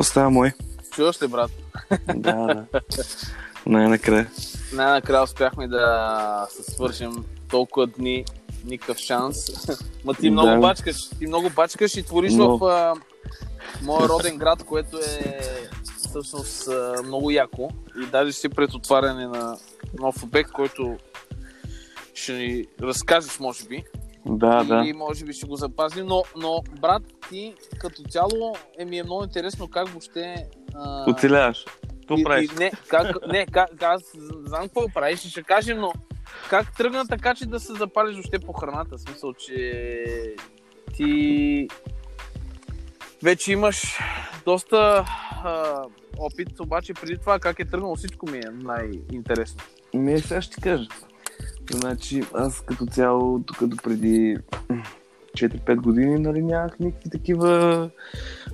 Какво става, мой? Чуваш ли, брат? Да, да. Най-накрая. Най-накрая успяхме да се свържем толкова дни, никакъв шанс. Ма ти много Да. бачкаш, ти много бачкаш и твориш Но- в а, моя роден град, което е всъщност а, много яко. И даже си пред отваряне на нов обект, който ще ни разкажеш, може би. Да, да. и може би ще го запазим. Но, но брат, ти като цяло е ми е много интересно как въобще... А, Оцеляваш. Какво правиш? и Не, как, не как, аз знам какво правиш, ще кажем, но как тръгна така, че да се запалиш въобще по храната? В смисъл, че ти вече имаш доста а, опит, обаче преди това как е тръгнало всичко ми е най-интересно. Ми, сега ще ти кажа. Значи, аз като цяло, тук до преди 4-5 години, нали, нямах никакви такива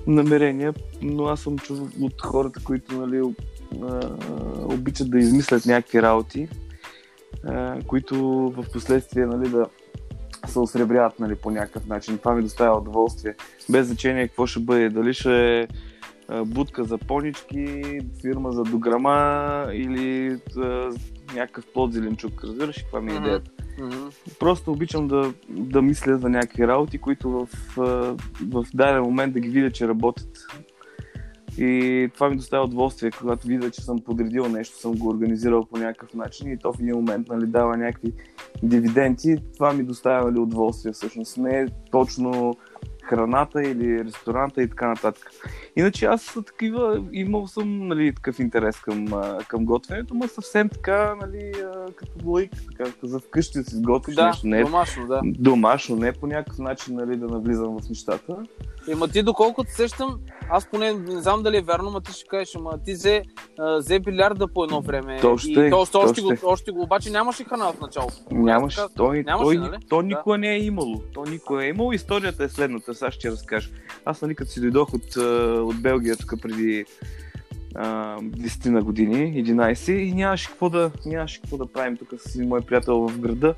намерения, но аз съм чул от хората, които, нали, обичат да измислят някакви работи, които в последствие, нали, да се осребряват, нали, по някакъв начин. Това ми доставя удоволствие. Без значение какво ще бъде. Дали ще е будка за понички, фирма за дограма или някакъв плод зеленчук. Разбираш ли каква ми е идеята? Мгм. Просто обичам да, да мисля за някакви работи, които в, в даден момент да ги видя, че работят. И това ми доставя удоволствие, когато видя, че съм подредил нещо, съм го организирал по някакъв начин и то в един момент нали, дава някакви дивиденти. Това ми доставя нали, удоволствие всъщност. Не е точно храната или ресторанта и така нататък. Иначе аз такива, имал съм нали, такъв интерес към, към готвенето, но съвсем така, нали, като лойка, така, за вкъщи да си сготвиш Да, нещо. Не е домашно, да. домашно, не по някакъв начин нали, да навлизам в нещата. Ема ти, доколкото сещам, аз поне не знам дали е вярно, ма ти ще кажеш, ама ти взе, взе билярда по едно време. То ще, и то, то още, ще. го, още го, обаче нямаше храна в началото. Нямаш, Така- той, нямаше, той, нали? то Да. никога не е имало. То никога е имало. Историята е следната, сега ще разкажа. Аз нали като си дойдох от, от Белгия тук преди а, 10 на години, 11, и нямаше какво да, нямаше какво да правим тук с един мой приятел в града.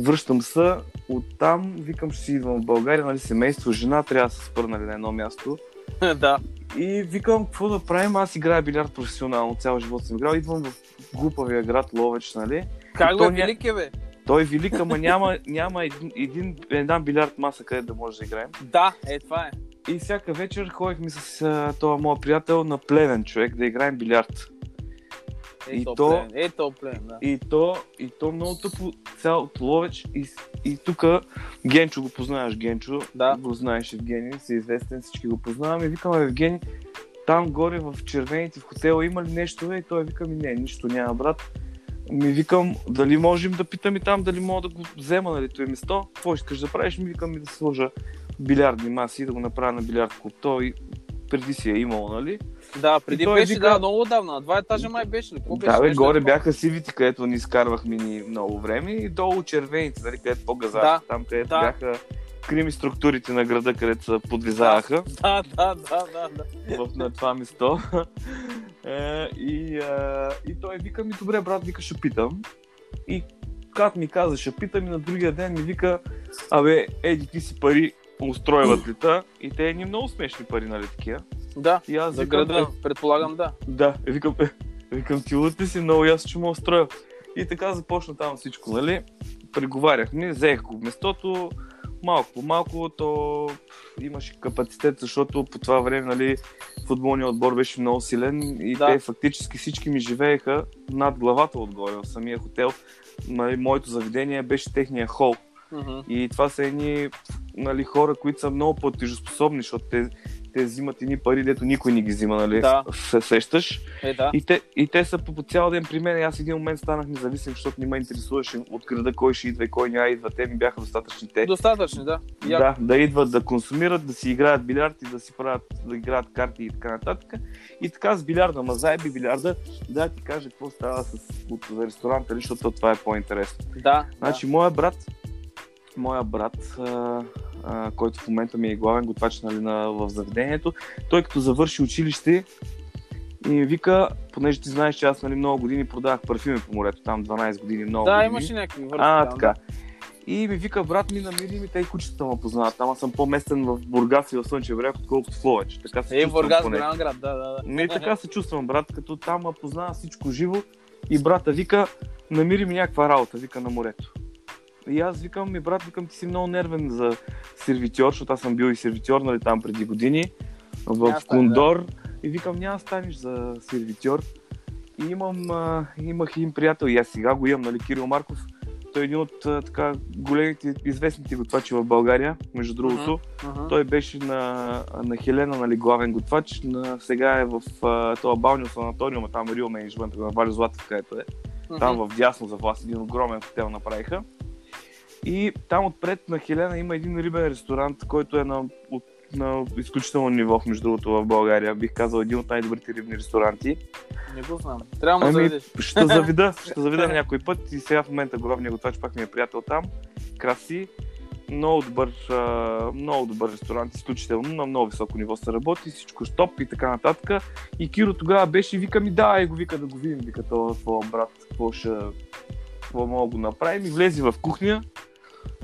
Връщам се оттам, викам ще си идвам в България, нали, семейство, жена, трябва да се спра нали, на едно място. да. И викам, какво да правим? Аз играя билярд професионално, цял живот съм играл. Идвам в глупавия град Ловеч, нали? Как бе, ня- велик е, бе? Той е велик, ама няма, няма един, един, една билярд маса, където да може да играем. Да, е, това е. И всяка вечер ходихме с а, този моят приятел на плевен човек да играем билярд. Е, И то, то-. Е, то плен, да. И то, и то много тъпо цял от Ловеч. И, и тук Генчо го познаваш, Генчо. Да. Го знаеш Евгений, си известен, всички го познаваме. Викаме Евгений, там горе в червените в хотела има ли нещо? И той вика ми, не, нищо няма, брат. Ми викам, дали можем да питам и там, дали мога да го взема, нали, това е место. Какво искаш да правиш? Ми викам ми да сложа билярдни маси, да го направя на билярд клуб. Той преди си е имал, нали? Да, преди беше, вика- да, много отдавна. На два етажа май беше ли? Какво беше? Да, бе, Нещо горе такова. бяха сивите, където ни изкарвахме ни много време и долу червените, нали, където по-газа, Да, там където да. бяха крими структурите на града, където се подвизаваха Да, да, да, да, да. в, на това место. Е, и, а, и той вика ми, добре, брат, вика, ще питам. И когато ми каза, ще питам и на другия ден ми вика, абе, еди, ти си пари устройват ли та? И те ни много смешни пари, нали такива. Да, И аз за викам, града, предполагам, да. да, викам, викам ти лут си, много ясно, че мога строя. И така започна там всичко, нали? Преговаряхме, взех го местото, малко по малко, то имаше капацитет, защото по това време, нали, футболният отбор беше много силен и Да. те фактически всички ми живееха над главата отгоре в самия хотел. Нали, моето заведение беше техния хол. Мгм. И това са едни нали, хора, които са много платежоспособни, защото те, те взимат едни пари, дето никой не ги взима, нали? Да. Се сещаш. Е, да. И те, и те са по, по цял ден при мен. И аз един момент станах независим, защото не ме интересуваше от града кой ще идва и кой няма идва. Те ми бяха достатъчни те. Достатъчно, да. Я- Да, да идват да консумират, да си играят билярд и да си правят, да играят карти и така нататък. И така с билярда, ма заеби билярда, да ти кажа какво става с, от, за ресторанта, нали, защото това е по-интересно. Да. Значи, моя брат, моя брат, а, а, който в момента ми е главен готвач нали, на, в заведението, той като завърши училище и ми вика, понеже ти знаеш, че аз нали, много години продавах парфюми по морето, там 12 години, много Да, години. имаше някакви върхи. А, там, така. И ми вика, брат ми, намери ми, те и кучета ме познават. Там аз съм по-местен в Бургас и в Слънчев бряг, отколкото в Ловеч. Така се Е, чувствам Бургас, поне. голям град, да, да, да. Не, така се чувствам, брат, като там ме познава всичко живо. И брата вика, намери ми някаква работа, вика на морето. И аз викам, ми брат, викам, ти си много нервен за сервитьор, защото аз съм бил и сервитьор, нали, там преди години, в Няма Кондор. И викам, няма да станеш за сервитьор. И имам, а, имах един приятел, и аз сега го имам, нали, Кирил Марков. Той е един от а, така големите, известните готвачи в България, между другото. Мгм. Той беше на, на Хелена, нали, главен готвач. На, сега е в а, това балнио санаториума, там Рио Менеджмент, на Вали Златов, където е. Там в дясно за власт един огромен хотел направиха. И там отпред на Хелена има един рибен ресторант, който е на, от, на изключително ниво, между другото, в България. Бих казал един от най-добрите рибни ресторанти. Не го знам. Трябва да Ами, заведеш. ще завида, ще завида някой път и сега в момента главният готвач пак ми е приятел там. Краси. Много добър, много добър ресторант, изключително на много високо ниво се работи, всичко стоп и така нататък. И Киро тогава беше и вика ми, да, и го вика да го видим, вика това твоя брат, какво ще, какво мога да го направим. И влезе в кухня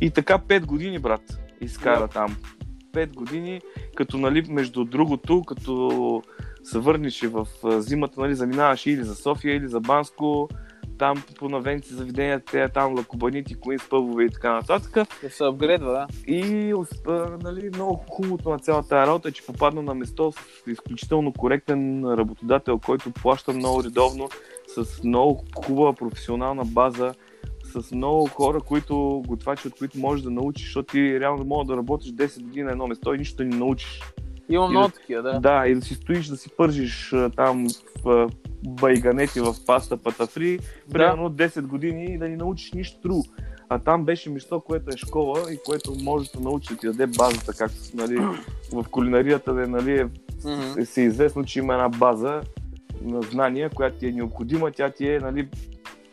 и така 5 години, брат, изкара Да. там. 5 години, като нали, между другото, като се върнеш и в зимата, нали, заминаваш или за София, или за Банско, там по навенци заведенията, те там лакобанити, коинс пъбове и така нататък. Да се апгрейдва, да. И нали, много хубавото на цялата работа е, че попадна на место с изключително коректен работодател, който плаща много редовно, с много хубава професионална база, с много хора, които готвачи, от които можеш да научиш, защото ти реално мога да работиш 10 години на едно место и нищо да не научиш. Има много да- такива, да. Да, и да си стоиш да си пържиш там в байганети в паста патафри, примерно 10 години и да ни научиш нищо друго. А там беше место, което е школа и което може да научи да ти даде базата, както нали, в кулинарията е, нали, е, е, се известно, че има една база на знания, която ти е необходима, тя ти е нали,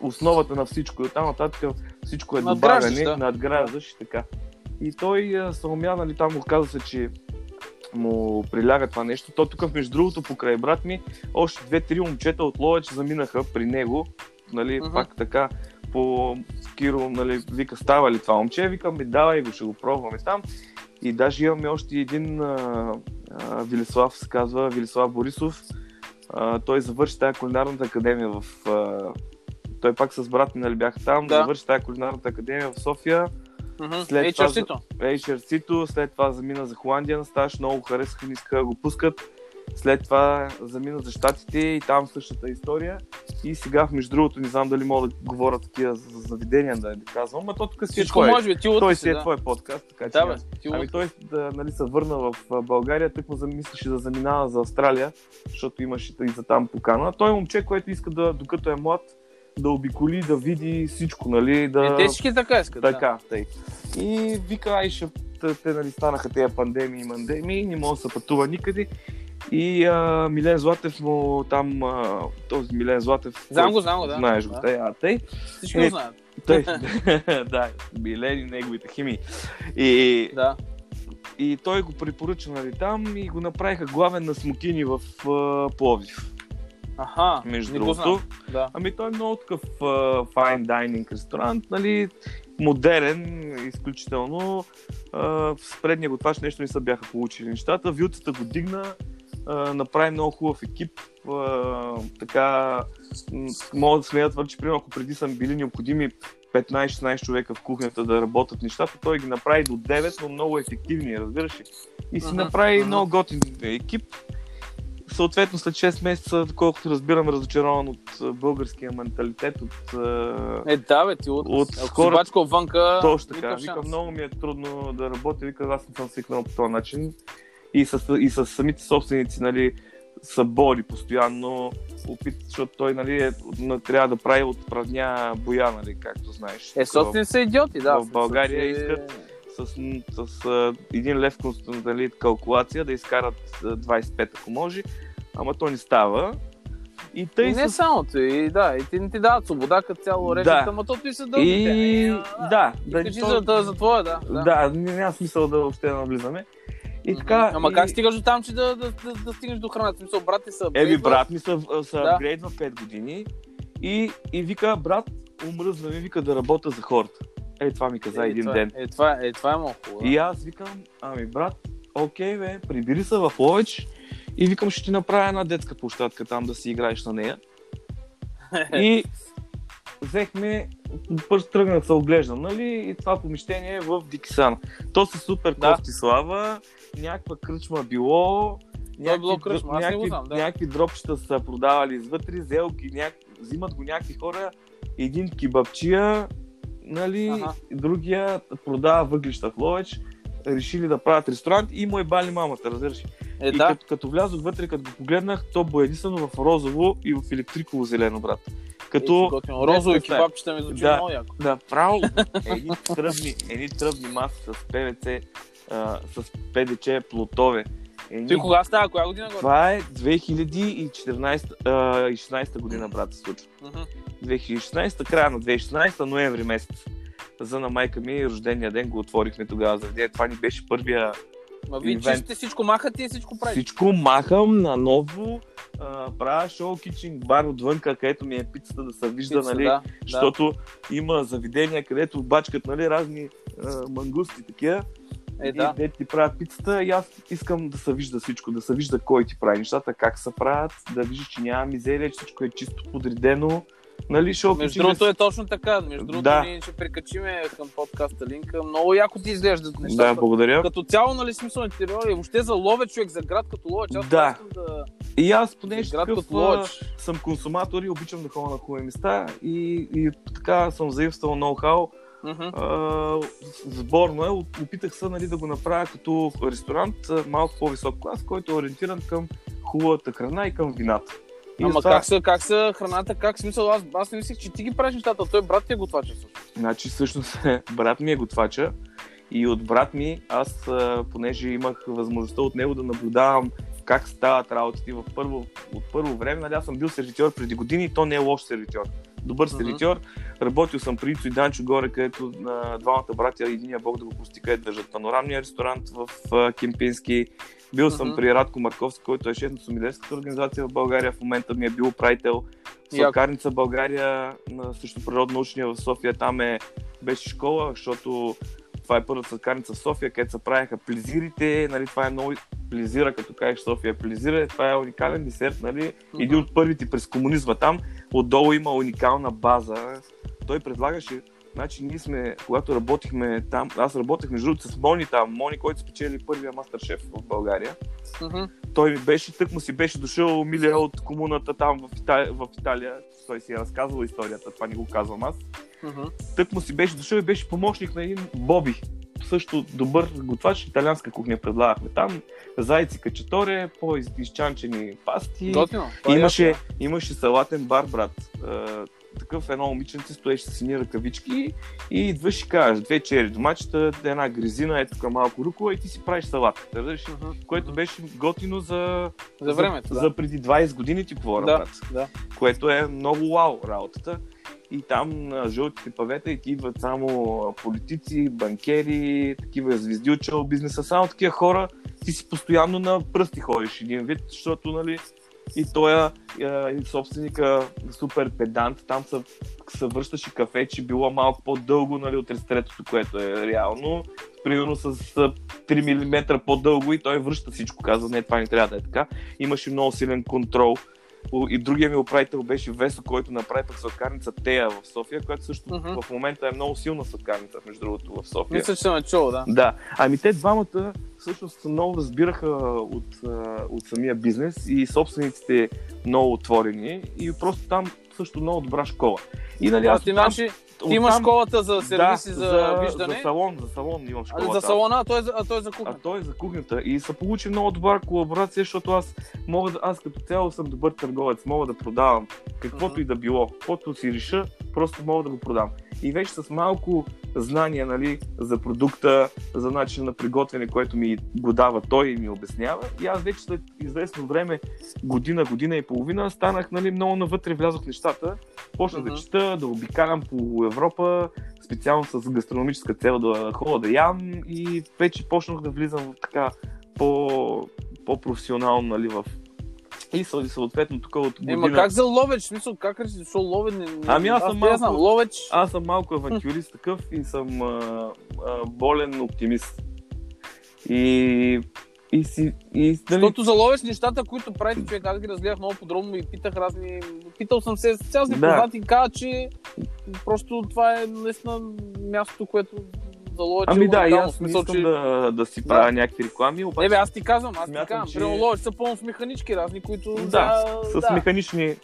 основата на всичко. И оттам нататък всичко е добавяне, да. надграждаш и така. И той а, се умя, нали, там оказа се, че му приляга това нещо. То тук, между другото, покрай брат ми, още две-три момчета от Ловеч заминаха при него, нали, Мгм. пак така, по Киро, нали, вика, става ли това момче? Викам, ми давай го, ще го пробваме там. И даже имаме още един а, а, Вилислав, се казва, Вилислав Борисов. А, той завърши тази кулинарната академия в... А, той пак с брат ми нали, бяха там, Да. завърши тази кулинарната академия в София. След Ей, това. HRC-то, след това замина за Холандия на стаж, много го харесаха, не искаха да го пускат. След това замина за Штатите и там същата история. И сега, между другото, не знам дали мога да говоря такива за за заведения, да не казвам, но то тук си е твой. може би, ти Той си, е да. твой подкаст, така че Да, няма- бе, ти Ами той да, нали, се върна в България, тък му замислеше да заминава за Австралия, защото имаше и за там покана. Той е момче, което иска да, докато е млад, да обиколи, да види всичко, нали, да... Е, те всички така искат. да. Така, тъй. И вика, ай, ще, те, нали, станаха тези пандемии и мандемии, не мога да се пътува никъде. И а, Милен Златев му там, а, този Милен Златев, Знам го, знам го, да. знаеш го, Да. тъй, а тъй, Всички Е, го знаят. тъй, да, Милен и неговите химии. И, Да. и той го препоръча нали, там и го направиха главен на смокини в а, Пловдив. Аха, Между другото. Да. Ами той е много такъв uh, fine dining ресторант, нали, модерен, изключително. Uh, с предния готвач нещо не са бяха получили нещата. Вилцата го дигна, uh, направи много хубав екип. Uh, така, мога да смея да твърдя, че примерно ако преди са били необходими 15-16 човека в кухнята да работят нещата, той ги направи до 9, но много ефективни, разбираш ли? И си Мгм, направи мгм. много готин екип съответно след 6 месеца, колкото разбирам, разочарован от българския менталитет, от Е, да, бе, ти от, От ако си бачка отвънка, точно така. Вика, много ми е трудно да работя, вика, аз не съм свикнал по този начин. И с, и с самите собственици, нали, са бори постоянно, опит, защото той, нали, е, трябва да прави от празня боя, нали, както знаеш. Е, собствени са идиоти, да. в България искат с, с, а, един лев нали, калкулация да изкарат а, 25, ако може, ама то не става. И тъй И не с... само ти, да, и ти не ти дават свобода като цяло режат, Да. ама то ти се дълги. И... Да, Да, да, кажи то- за, да, за твоя, да. да. да, няма смисъл да въобще навлизаме. И така... Ама и... как стигаш до там, че да, да, да, да стигнеш до храната? Смисъл, брат ти са Еби, брат ми са, са Да. апгрейдва 5 години и, и вика, брат, омръзва ми, вика да работя за хората. Е, това ми каза Е, един това, ден. Е, това, е, това е много хубаво. И аз викам, ами брат, окей бе, прибери се в Ловеч и викам, ще ти направя една детска площадка там да си играеш на нея. И взехме, първо тръгнах се оглеждам, нали? И това помещение е в Дикисан. То са супер Да. кофти слава, някаква кръчма било, е било кръчма, аз не го някакви, знам, да. някакви дропчета са продавали извътре, зелки, няк... взимат го някакви хора, един кибапчия, нали, Аха. другия продава въглища в Ловеч, решили да правят ресторант и му е бали мамата, разбираш. Е, и да. като, като влязох вътре, като го погледнах, то боядисано в розово и в електриково зелено, брат. Като, Е. Розово и кебабчета ми звучи Да. много яко. да, право, едни тръбни, едни тръбни маси с ПВЦ, а, с ПДЧ плотове. Едни... Ти кога става? Коя година го? Това е 2014 а, и 16 година, брат, се случва. Мгм. 2016, края на 2016, ноември месец. За на майка ми рождения ден го отворихме тогава заведение. Това ни беше първия Ма вие чистите всичко, махате и всичко правите. Всичко махам на ново, а, правя шоу кичен бар отвънка, където ми е пицата да се вижда, Пица, нали, да, да. защото има заведения, където бачкат нали, разни а, мангусти такива. Е, да. де ти правят пицата и аз искам да се вижда всичко, да се вижда кой ти прави нещата, как се правят, да виждаш, че няма мизерия, че всичко е чисто подредено. Нали, шоу Между другото е точно така. Между другото Да. ние ще прикачиме към подкаста линка. Много яко ти изглеждат Да, нещата. благодаря. Като цяло, нали, смисъл интериори, въобще за лове човек, за град като ловеч. Аз Да. искам да... И аз, За град такъв, като ловеч. съм консуматор и обичам да ходя на хубави места и, и така съм заимствал ноу-хау. А, сборно е, опитах се нали, да го направя като ресторант а, малко по-висок клас, който е ориентиран към хубавата храна и към вината. И Ама затова, как са, как са храната, как смисъл, аз, аз не мислех, че ти ги правиш нещата, той брат ти е готвача. Значи всъщност брат ми е готвача и от брат ми аз, а, понеже имах възможността от него да наблюдавам как стават работите в първо, от първо време, нали, аз съм бил сервитьор преди години и то не е лош сервитьор. Добър Мгм. сервитьор. Работил съм при Ицо и Данчо горе, където на двамата братя, единия Бог да го прости, където държат панорамния ресторант в а, Кемпински. Бил съм Мгм. при Радко Марковски, който е шеф на сумилерската организация в България. В момента ми е бил управител. Сладкарница България на също природно-научния в София. Там е, беше школа, защото това е първата сладкарница в София, където се правяха плезирите. Нали, това е много плезира, като кажеш София плезира. Това е уникален десерт. Нали? Един от първите през комунизма там. Отдолу има уникална база. Той предлагаше Значи ние сме, когато работихме там, аз работех между другото с Мони там, Мони, който спечели първия мастер шеф в България Мгм. той ми беше, тък му си беше дошъл Милия от комуната там в Италия, в Италия. Той си е разказвал историята, това не го казвам аз. Мгм. Тък му си беше дошъл и беше помощник на един Боби. Също добър готвач, италианска кухня предлагахме там. Зайци качаторе, по-изчанчени пасти. Готино. Имаше, имаше салатен бар, брат. Такъв едно момиченце стоеше с сини ръкавички и идваш и кажеш две чери домачета, една гризина, е тук малко рукола и ти си правиш салат. Разбираш? Мгм. Което беше готино за За времето, да. за преди 20 години ти говоря, Да, брат. да. Което е много вау работата. И там на жълтите павета и идват само политици, банкери, такива звезди от бизнеса, само такива хора. Ти си постоянно на пръсти ходиш един вид, защото, нали, и той и собственика супер педант, там се, се кафе, че било малко по-дълго нали, от рестретото, което е реално. Примерно с а, 3 мм по-дълго и той връща всичко, казва, не, това не трябва да е така. Имаше много силен контрол. И другия ми управител беше Весо, който направи пък сладкарница Тея в София, която също Мгм. в момента е много силна сладкарница, между другото, в София. Мисля, че съм чул, да. Да, ами те двамата всъщност много разбираха от, от самия бизнес и собствениците много отворени и просто там също много добра школа. И нали А, аз ти, значи, ти имаш оттам- школата за сервис и да, за, виждане, За салон, за салон имам а школата. за салона, а той, е за- а той е за А кухня. той е за кухнята. И се получи много добра колаборация, защото аз мога да, аз като цяло съм добър търговец, мога да продавам каквото Мгм. и да било. Каквото си реша, просто мога да го продам. И вече с малко знания нали, за продукта, за начин на приготвяне, което ми го дава той и ми обяснява. И аз вече след известно време, година, година и половина, станах нали, много навътре, влязох в нещата. Почнах Мгм. да чета, да обикалям по Европа, специално с гастрономическа цел да ходя да ям и вече почнах да влизам така по, по-професионално нали, в, И съответно тук от година... Ема как за Ловеч? В Смисъл, как реши, защо Ловеч? Не, не- Ами аз съм не малко- знам, Ловеч... Аз съм малко авантюрист такъв и съм а, а, болен оптимист. И, и си... И, нали, Защото за Ловеч нещата, които правите, човек, аз ги разгледах много подробно и питах разни... Питал съм се с цялостни Да. познати и каза, че просто това е наистина мястото, което за Ловеч ами е да, и аз смисъл, искам че- да, да си правя някакви реклами, обаче Не бе, аз ти казвам, аз ти Смятам, казвам. че- Ловеч са пълно с механички разни, които... да, за- с механични...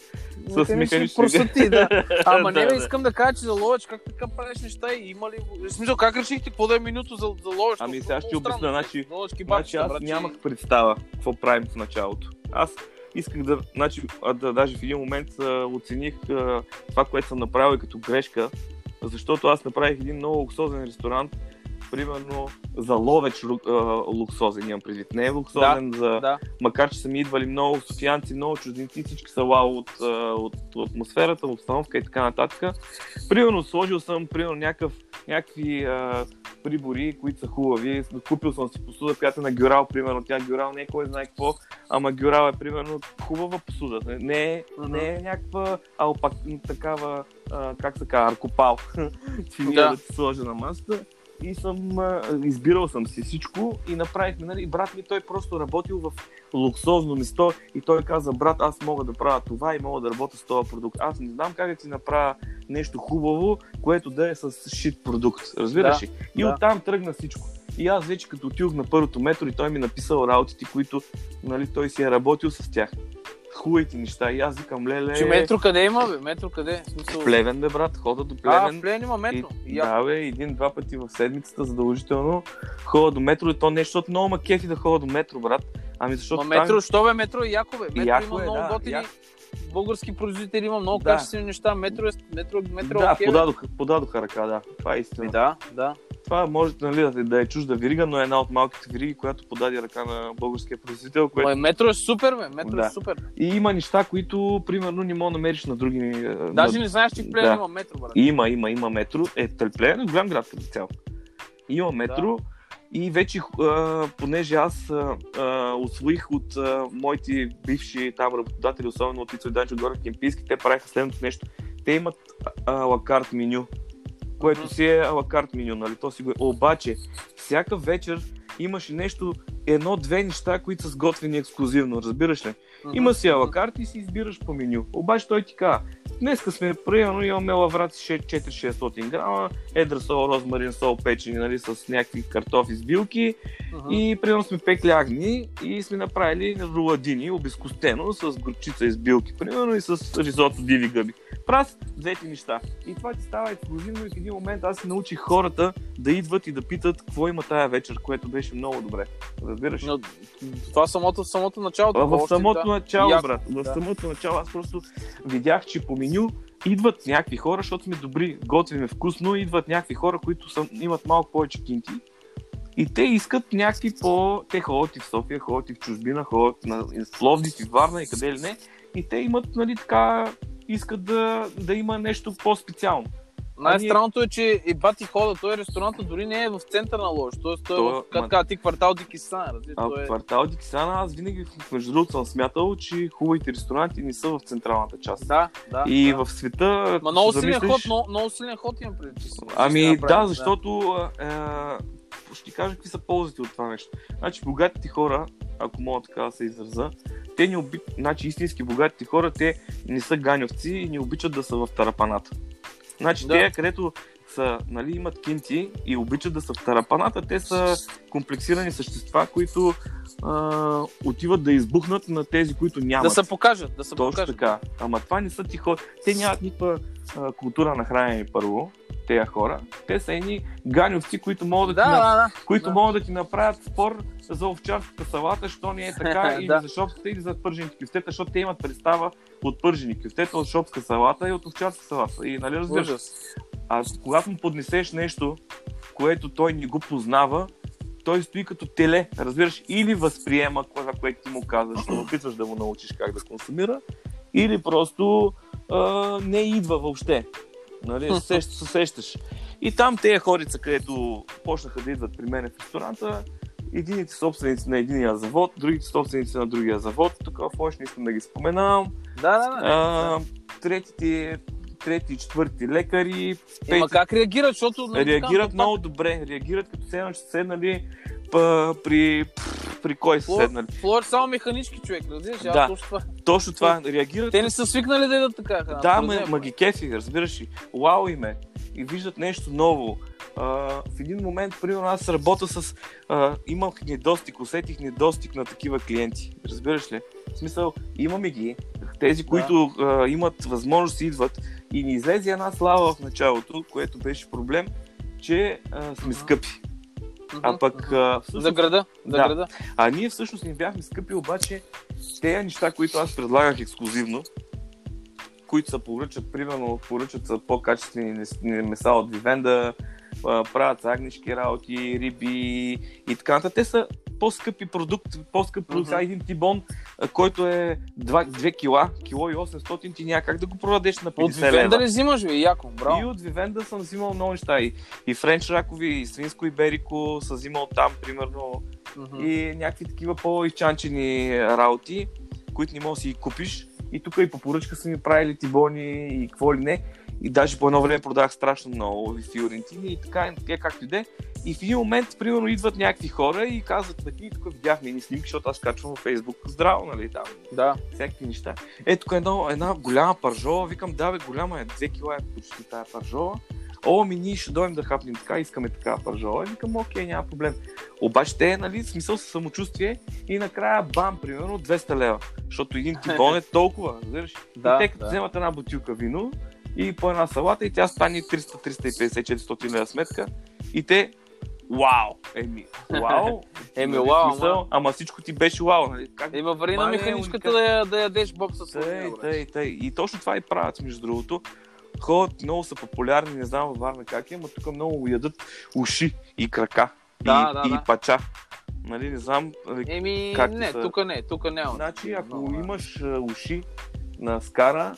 с механични- просоти, да. Ама Да, не да. искам да кажа, че за Ловеч как така правиш неща и има ли... В смисъл, как решихте какво да е менюто за, за Ловеч? Ами сега ще обясня, значи- Значи аз нямах представа какво правим в началото. Аз исках да, значи, да даже в един момент а, оцених а, това, което съм направил и като грешка, защото аз направих един много луксозен ресторант, примерно за ловеч луксозен, имам предвид. Не е луксозен за... Да. Макар, че са ми идвали много софиянци, много чужденци, всички са вау от, от, от атмосферата, обстановка и така нататък. Примерно сложил съм, примерно, някакъв, някакви а, прибори, които са хубави. Купил съм си посуда, която е на Гюрал, примерно. Тя Гюрал не е кой знае какво, ама Гюрал е, примерно, хубава посуда. Не е, не е някаква алпак, такава, а, как се казва, аркопал, че ние Да. да ти сложа на масата. И съм, а, избирал съм си всичко и направихме, нали, брат ми той просто работил в луксозно место и той каза, брат, аз мога да правя това и мога да работя с този продукт. Аз не знам как да ти направя нещо хубаво, което да е с шит продукт. Разбираш Да, ли? И да. оттам тръгна всичко. И аз вече като отидох на първото метро и той ми написал работите, които нали, той си е работил с тях. Хубавите неща. И аз викам, леле, Че метро къде има, бе? Метро къде? Смисъл... Плевен, бе, брат, хода до А, Плевен. в Плевен има метро. И, И, я- да, бе, един-два пъти в седмицата задължително хода до метро. И то не, защото много ма кефи да хода до метро, брат. Ами защото Ма там... метро, що бе, метро е яко, бе. Метро Яко има е, много да, готини яко. Български производители, има много Да. качествени неща. Метро е, метро, метро е да, подадоха, подадоха ръка, да. Това е истина. Ми, да, да. Това може нали, да, да е чужда вирига, но е една от малките вириги, която подаде ръка на българския производител. Което... Ма, метро е супер, бе. Метро Да. е супер. И има неща, които, примерно, не мога да намериш на други... е, Даже на... не знаеш, че в Плевен Да. има метро, брат. Има, има, има метро. Е, Плевен е голям град като цяло. Има метро и вече, а, понеже аз а, а, освоих от а, моите бивши там работодатели, особено от Ицо Данчо Горе Кемпийски, те правиха следното нещо. Те имат алакарт меню, което си е алакарт меню, нали? То си го... е. Обаче, всяка вечер имаше нещо, едно-две неща, които са сготвени ексклюзивно, разбираш ли? Има си алакарт и си избираш по меню. Обаче той ти казва, днеска сме, примерно, имаме лавраци 4-600 грама, едра сол, розмарин сол, печени, нали, с някакви картофи с билки Мгм. и примерно сме пекли агни и сме направили руладини, обезкостено, с горчица и с билки, примерно, и с ризото диви гъби. Прас, двете неща. И това ти става ексклюзивно и в един момент аз научих хората да идват и да питат какво има тая вечер, което беше много добре. Разбираш? Но, това самото, самото начало. А, в самото да. начало, Яко, брат. В да. самото начало аз просто видях, че по меню идват някакви хора, защото сме добри, готвиме вкусно, идват някакви хора, които са, имат малко повече кинти. И те искат някакви по... Те ходят и в София, ходят и в чужбина, ходят на в Пловдив и в Варна и къде ли не. И те имат, нали, така, искат да, да има нещо по-специално. Най-странното е, че и бати хода, той ресторанта дори не е в центъра на Лош. Тоест, той е То- в, как ма- ти, квартал Дикисан. Разбираш, А той е... квартал Диксана аз винаги, между другото, съм смятал, че хубавите ресторанти не са в централната част. Да, да. И да. в света. Ма много се силен замислиш- ход, много, много силен ход имам преди. Ами да, защото е, ще ти кажа какви са ползите от това нещо. Значи богатите хора, ако мога така да се израза, те ни оби... значи истински богатите хора, те не са ганьовци и не обичат да са в тарапаната. Значи Да. те, където са, нали, имат кинти и обичат да са в тарапаната, те са комплексирани същества, които а, отиват да избухнат на тези, които нямат. Да се покажат, да се Точно покажат. така. Ама това не са ти хора. Те нямат никаква а, култура на хранене първо, тези хора. Те са едни ганьовци, които могат да, Да, ти, да, да. които да. могат да ти направят спор за овчарската салата, що не е така, или Да. за шопската, или за пържените кюфтета, защото те имат представа от пържени кюфтета, от шопска салата и от овчарска салата. И нали разбираш? А когато му поднесеш нещо, което той не го познава, той стои като теле, разбираш, или възприема това, което ти му казваш, защото опитваш да му научиш как да консумира, или просто а, не идва въобще. Нали, се се сещаш. И там тези хорица, където почнаха да идват при мен в ресторанта, едините собственици на единия завод, другите собственици на другия завод. В още не искам да ги споменавам. Да, да, да. А, третите, трети и четвърти лекари. Ема пети- как реагират, защото... нали, реагират така, много добре. Реагират като седна, че седнали па, при, при кой са Флор- седнали. Флор само механички човек, разбираш? Да. Да. Точно това. Точно това. Реагират Те не са свикнали да идат така. Да, ме, мен. ма ги кефи, разбираш ли. Вау им е. И виждат нещо ново. А, в един момент, примерно, аз работя с... А, имах недостиг, усетих недостиг на такива клиенти. Разбираш ли? В смисъл, имаме ги. Тези, Да. които а, имат възможност, идват. И ни излезе една слава в началото, което беше проблем, че а, сме Мгм. скъпи. А пък всъщност, За града, за Да. града. а ние всъщност не бяхме скъпи, обаче тези неща, които аз предлагах ексклюзивно, които се поръчат, примерно поръчат са по-качествени меса от Вивенда, правят агнешки работи, риби и така нататък. Те са по-скъпи продукт, по-скъп продукт. Сега един тибон, който е 2, 2 кила, кило и 800, ти няма как да го продадеш на 50 От лева. Вивен да ли взимаш, бе, яко, И браво. от Вивенда съм взимал много неща. И, и френч ракови, и свинско иберико съм взимал там, примерно Мгм. и някакви такива по-изчанчени работи, които не можеш да си купиш. И тук и по поръчка са ми правили тибони и какво ли не. И даже по едно време продавах страшно много и фиорентини и така, и така както и де. И в един момент, примерно, идват някакви хора и казват, бе, ти тук видяхме ни снимки, защото аз качвам във Фейсбук здраво, нали, там, Да. всякакви неща. Е, тук е едно, една голяма паржола, викам, да бе, голяма е, 2 кила е почти тая паржола. О, ми ние ще дойдем да хапнем така, искаме такава паржола. И викам, окей, няма проблем. Обаче те, нали, смисъл със самочувствие и накрая бам, примерно 200 лева. Защото един тибон е толкова, разбираш? Да, и те като да. вземат една бутилка вино и по една салата и тя стане 300-350-400 лева сметка и те Вау! Еми, вау! Еми, Нали, вау, смисъл, ама- всичко ти беше вау, нали? Как Има вари на е механичката да, я- да ядеш боб с Тъй, сладкия, брат. тъй, тъй. И точно това и правят, между другото. Ходят, много са популярни, не знам във Варна как е, но тук много ядат уши и крака. Да, и, да, и да. пача. Нали, не знам. нали, Еми, Как не, са? тук не, тук няма. Значи, ако Много, да. имаш а, уши на скара,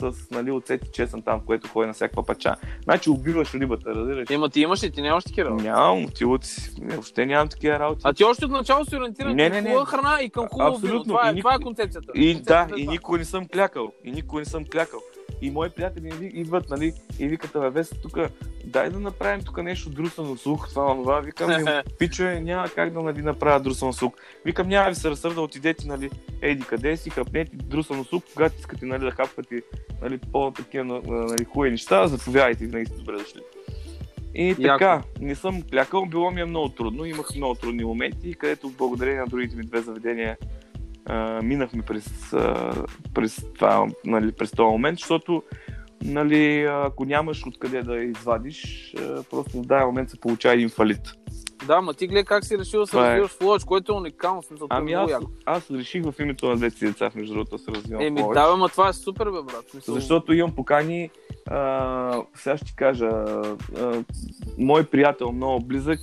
с нали, оцет и чесън там, което ходи на всякаква пача, значи убиваш рибата, разбираш? Ема ти имаш ли? Ти нямаш такива работи. Нямам, си. Не, Въобще нямам такива работи. А ти още от начало се ориентира Не, към не, хубава храна и към хубаво вино. Това е, И това е никой- концепцията. И да, Концепцията е и никога не съм клякал. И никога не съм клякал. И мои приятели идват, нали, и викат, бе, Веса, тук, дай да направим тук нещо друсано слух, това, това. Викам, ми, пичове, няма как да нали, направя друсано слух. Викам, няма ви се разсърда, отидете, нали, еди къде си, хапнете друсано слух, когато искате, нали, да хапвате, нали, по-такива, нали, хубави неща, заповядайте, винаги сте добре дошли. И така, не съм клякал, било ми е много трудно, имах много трудни моменти, където благодарение на другите ми две заведения а, минахме през, а, през, това, нали, през този момент, защото нали, ако нямаш откъде да извадиш, а, просто в даден момент се получава един фалит. Да, ма ти гледай как си решил да се е. развиваш в Лоч, което е уникално. Смисъл, е Ами много аз, яко. аз реших в името на си деца, между другото, да се развивам Еми, да, ма това е супер, бе, брат. В Смисъл, Защото имам покани, а, сега ще ти кажа, а, мой приятел, много близък,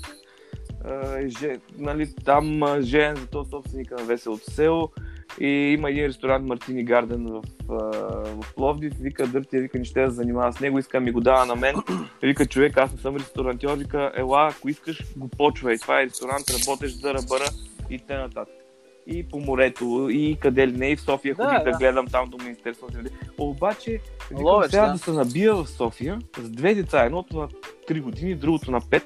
а, е же, нали, там жен за този собственика на Веселото село и има един ресторант Мартини Гарден в, в Пловдив, вика Дърти, вика не ще да занимава с него, иска ми го дава на мен, вика човек, аз не съм ресторантьор, вика ела, ако искаш го почвай, това е ресторант, работеш за ръбъра и т.н. И по морето, и къде ли не, и в София Да, ходих да, да. гледам там до Министерството на. Обаче, викам Ловеч, сега да. да. се набия в София с две деца, едното на 3 години, другото на 5.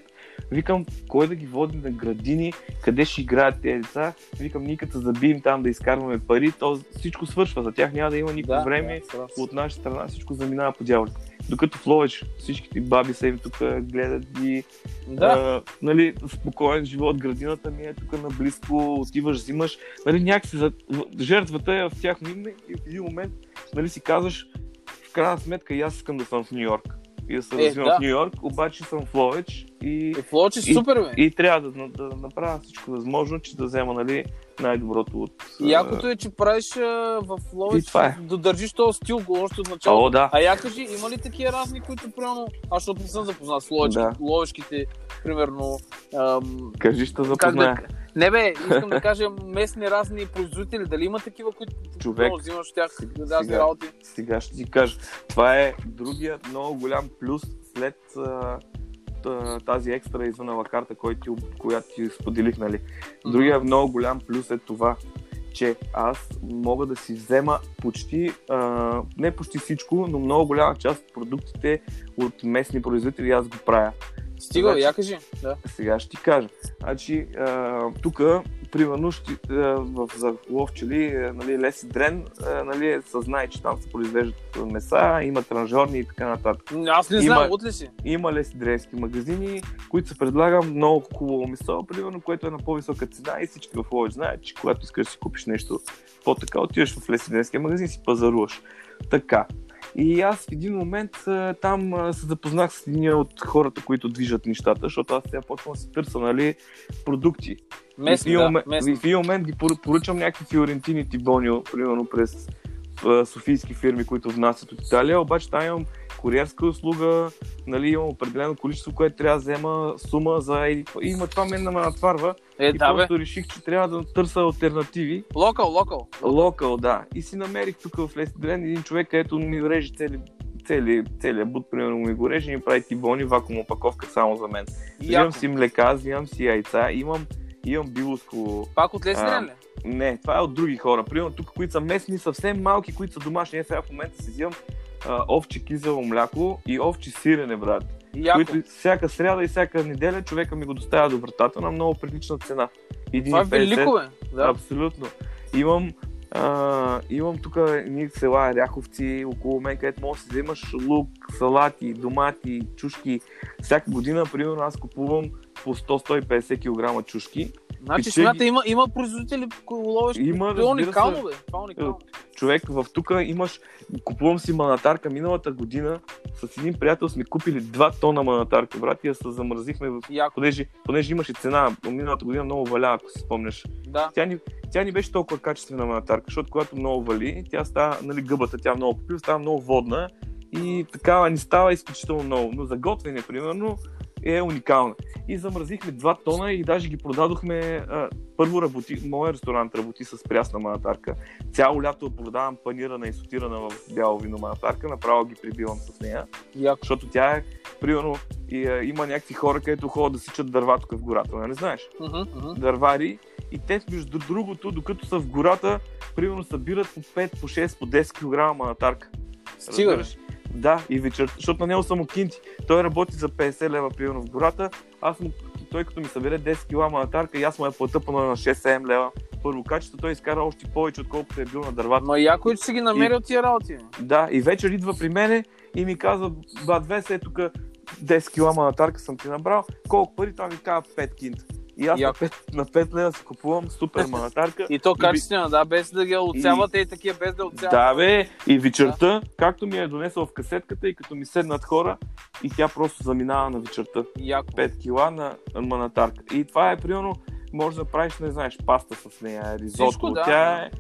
Викам, кой да ги води на градини, къде ще играят тези деца. Викам, ние като се забием там да изкарваме пари, то всичко свършва. За тях няма да има никакво да, време. Да. От наша страна всичко заминава по дяволите. Докато в Ловеч всичките баби им тук гледат ги, да. а, нали, спокоен живот, градината ми е тук наблизко, отиваш, взимаш, нали, някакси за... жертвата е в тяхно име и в един момент, нали, си казваш, в крайна сметка и аз искам да съм в Нью Йорк и да се Е, развивам да. в Нью Йорк, обаче съм в Ловеч и, Е, в Лоч е и- супер, бе. и трябва да, да, направя всичко възможно, че да взема, нали, най-доброто от... Якото е, че правиш а, в Ловеч, И е. да държиш този стил го още от началото. О, да. А я кажи, има ли такива разни, които примерно, аз защото не съм запознат с ловечки, Да. ловечките, примерно, ам, Кажи, ще как запозная. да... Не бе, искам да кажа местни разни производители, дали има такива, които Човек, взимаш от тях сега. работи? Сега ще ти кажа. Това е другият много голям плюс след тази екстра извън карта, който, която ти споделих, нали. Другия много голям плюс е това, че аз мога да си взема почти, а, не почти всичко, но много голяма част от продуктите от местни производители аз го правя. Стига, Значи- я кажи. Да. Сега ще ти кажа. Значи, тук, примерно, ще, в за ловчели, а, нали, Леси Дрен, нали, се знае, че там се произвеждат меса, има транжорни и така нататък. Аз не знам, от ли си? Има Леси Дренски магазини, които се предлага много хубаво месо, примерно, което е на по-висока цена и всички в Ловеч знаят, че когато искаш да си купиш нещо по-така, отиваш в Леси Дренския магазин и си пазаруваш. Така. И аз в един момент там се запознах с един от хората, които движат нещата, защото аз сега почвам да си търся, нали, продукти. Местни, и в да, един момент, местни. в един момент ги поръ- поръчам някакви фиорентини тибонио, примерно през софийски фирми, които внасят от Италия, обаче там имам куриерска услуга, нали, имам определено количество, което трябва да взема сума за еди. има това мен ме натварва Е, и да, бе. просто реших, че трябва да търся альтернативи. Локал, локал. Локал, да. И си намерих тук в Лестидрен един човек, където ми реже цели, цели, целият буд, примерно ми го реже и ми прави тибони, вакуум опаковка само за мен. Взимам Яко. си млека, взимам си яйца, имам, имам билоско Пак от Дрен ли? не, това е от други хора. Примерно тук, които са местни, съвсем малки, които са домашни. Е, сега в момента си взимам а, овче кизело мляко и овче сирене, брат. Яко. Които всяка сряда и всяка неделя човека ми го доставя до вратата на много прилична цена. Един Това е и 50. велико, бе. Да. Абсолютно. Имам, а, имам тук едни села, ряховци около мен, където можеш да си вземаш лук, салати, домати, чушки. Всяка година, примерно, аз купувам по 100-150 кг чушки. Значи, печели- смята, има, има производители, ловиш. Има, Това е уникално, бе. Това е уникално. човек в тук имаш, купувам си манатарка миналата година, с един приятел сме купили 2 тона манатарка, брат, и я се замразихме, в... Яко. понеже, понеже имаше цена, миналата година много валя, ако си спомняш. Да. Тя ни, тя ни беше толкова качествена манатарка, защото когато много вали, тя става, нали, гъбата, тя много попива, става много водна и такава ни става изключително много. Но за готвене, примерно, е уникална. И замразихме 2 тона и даже ги продадохме. А, първо работи, моят ресторант работи с прясна манатарка. Цяло лято продавам панирана и сотирана в бяло вино манатарка, направо ги прибивам с нея, Яко. защото тя е, примерно, и, а, има някакви хора, където ходят да сичат дърва тук в гората, нали знаеш? Мгм, мгм. дървари и те между другото, докато са в гората, примерно събират по 5, по 6, по 10 кг манатарка. Стига. Да, и вечерта, защото на него са му кинти. Той работи за 50 лева, примерно в гората. Аз му, той като ми събере 10 кг манатарка и аз му я плата по на 6-7 лева. Първо качество, той изкара още повече, отколкото е бил на дървата. Ма яко, че си ги намерил тия работи. Да, и вечер идва при мене и ми казва, бат, две се, тук 10 кг манатарка съм ти набрал. Колко пари? Той ми казва 5 кинта. И аз на Яко. 5, на 5 лева си купувам супер манатарка. И то би- качествено, да, без да ги отцявате и такива, без да отцявате. Да, бе, и вечерта, както ми е донесъл в касетката и като ми седнат хора, и тя просто заминава на вечерта. Яко. 5 кила на манатарка. И това е, примерно, може да правиш, не знаеш, паста с нея, ризото. Всичко, да. Тя е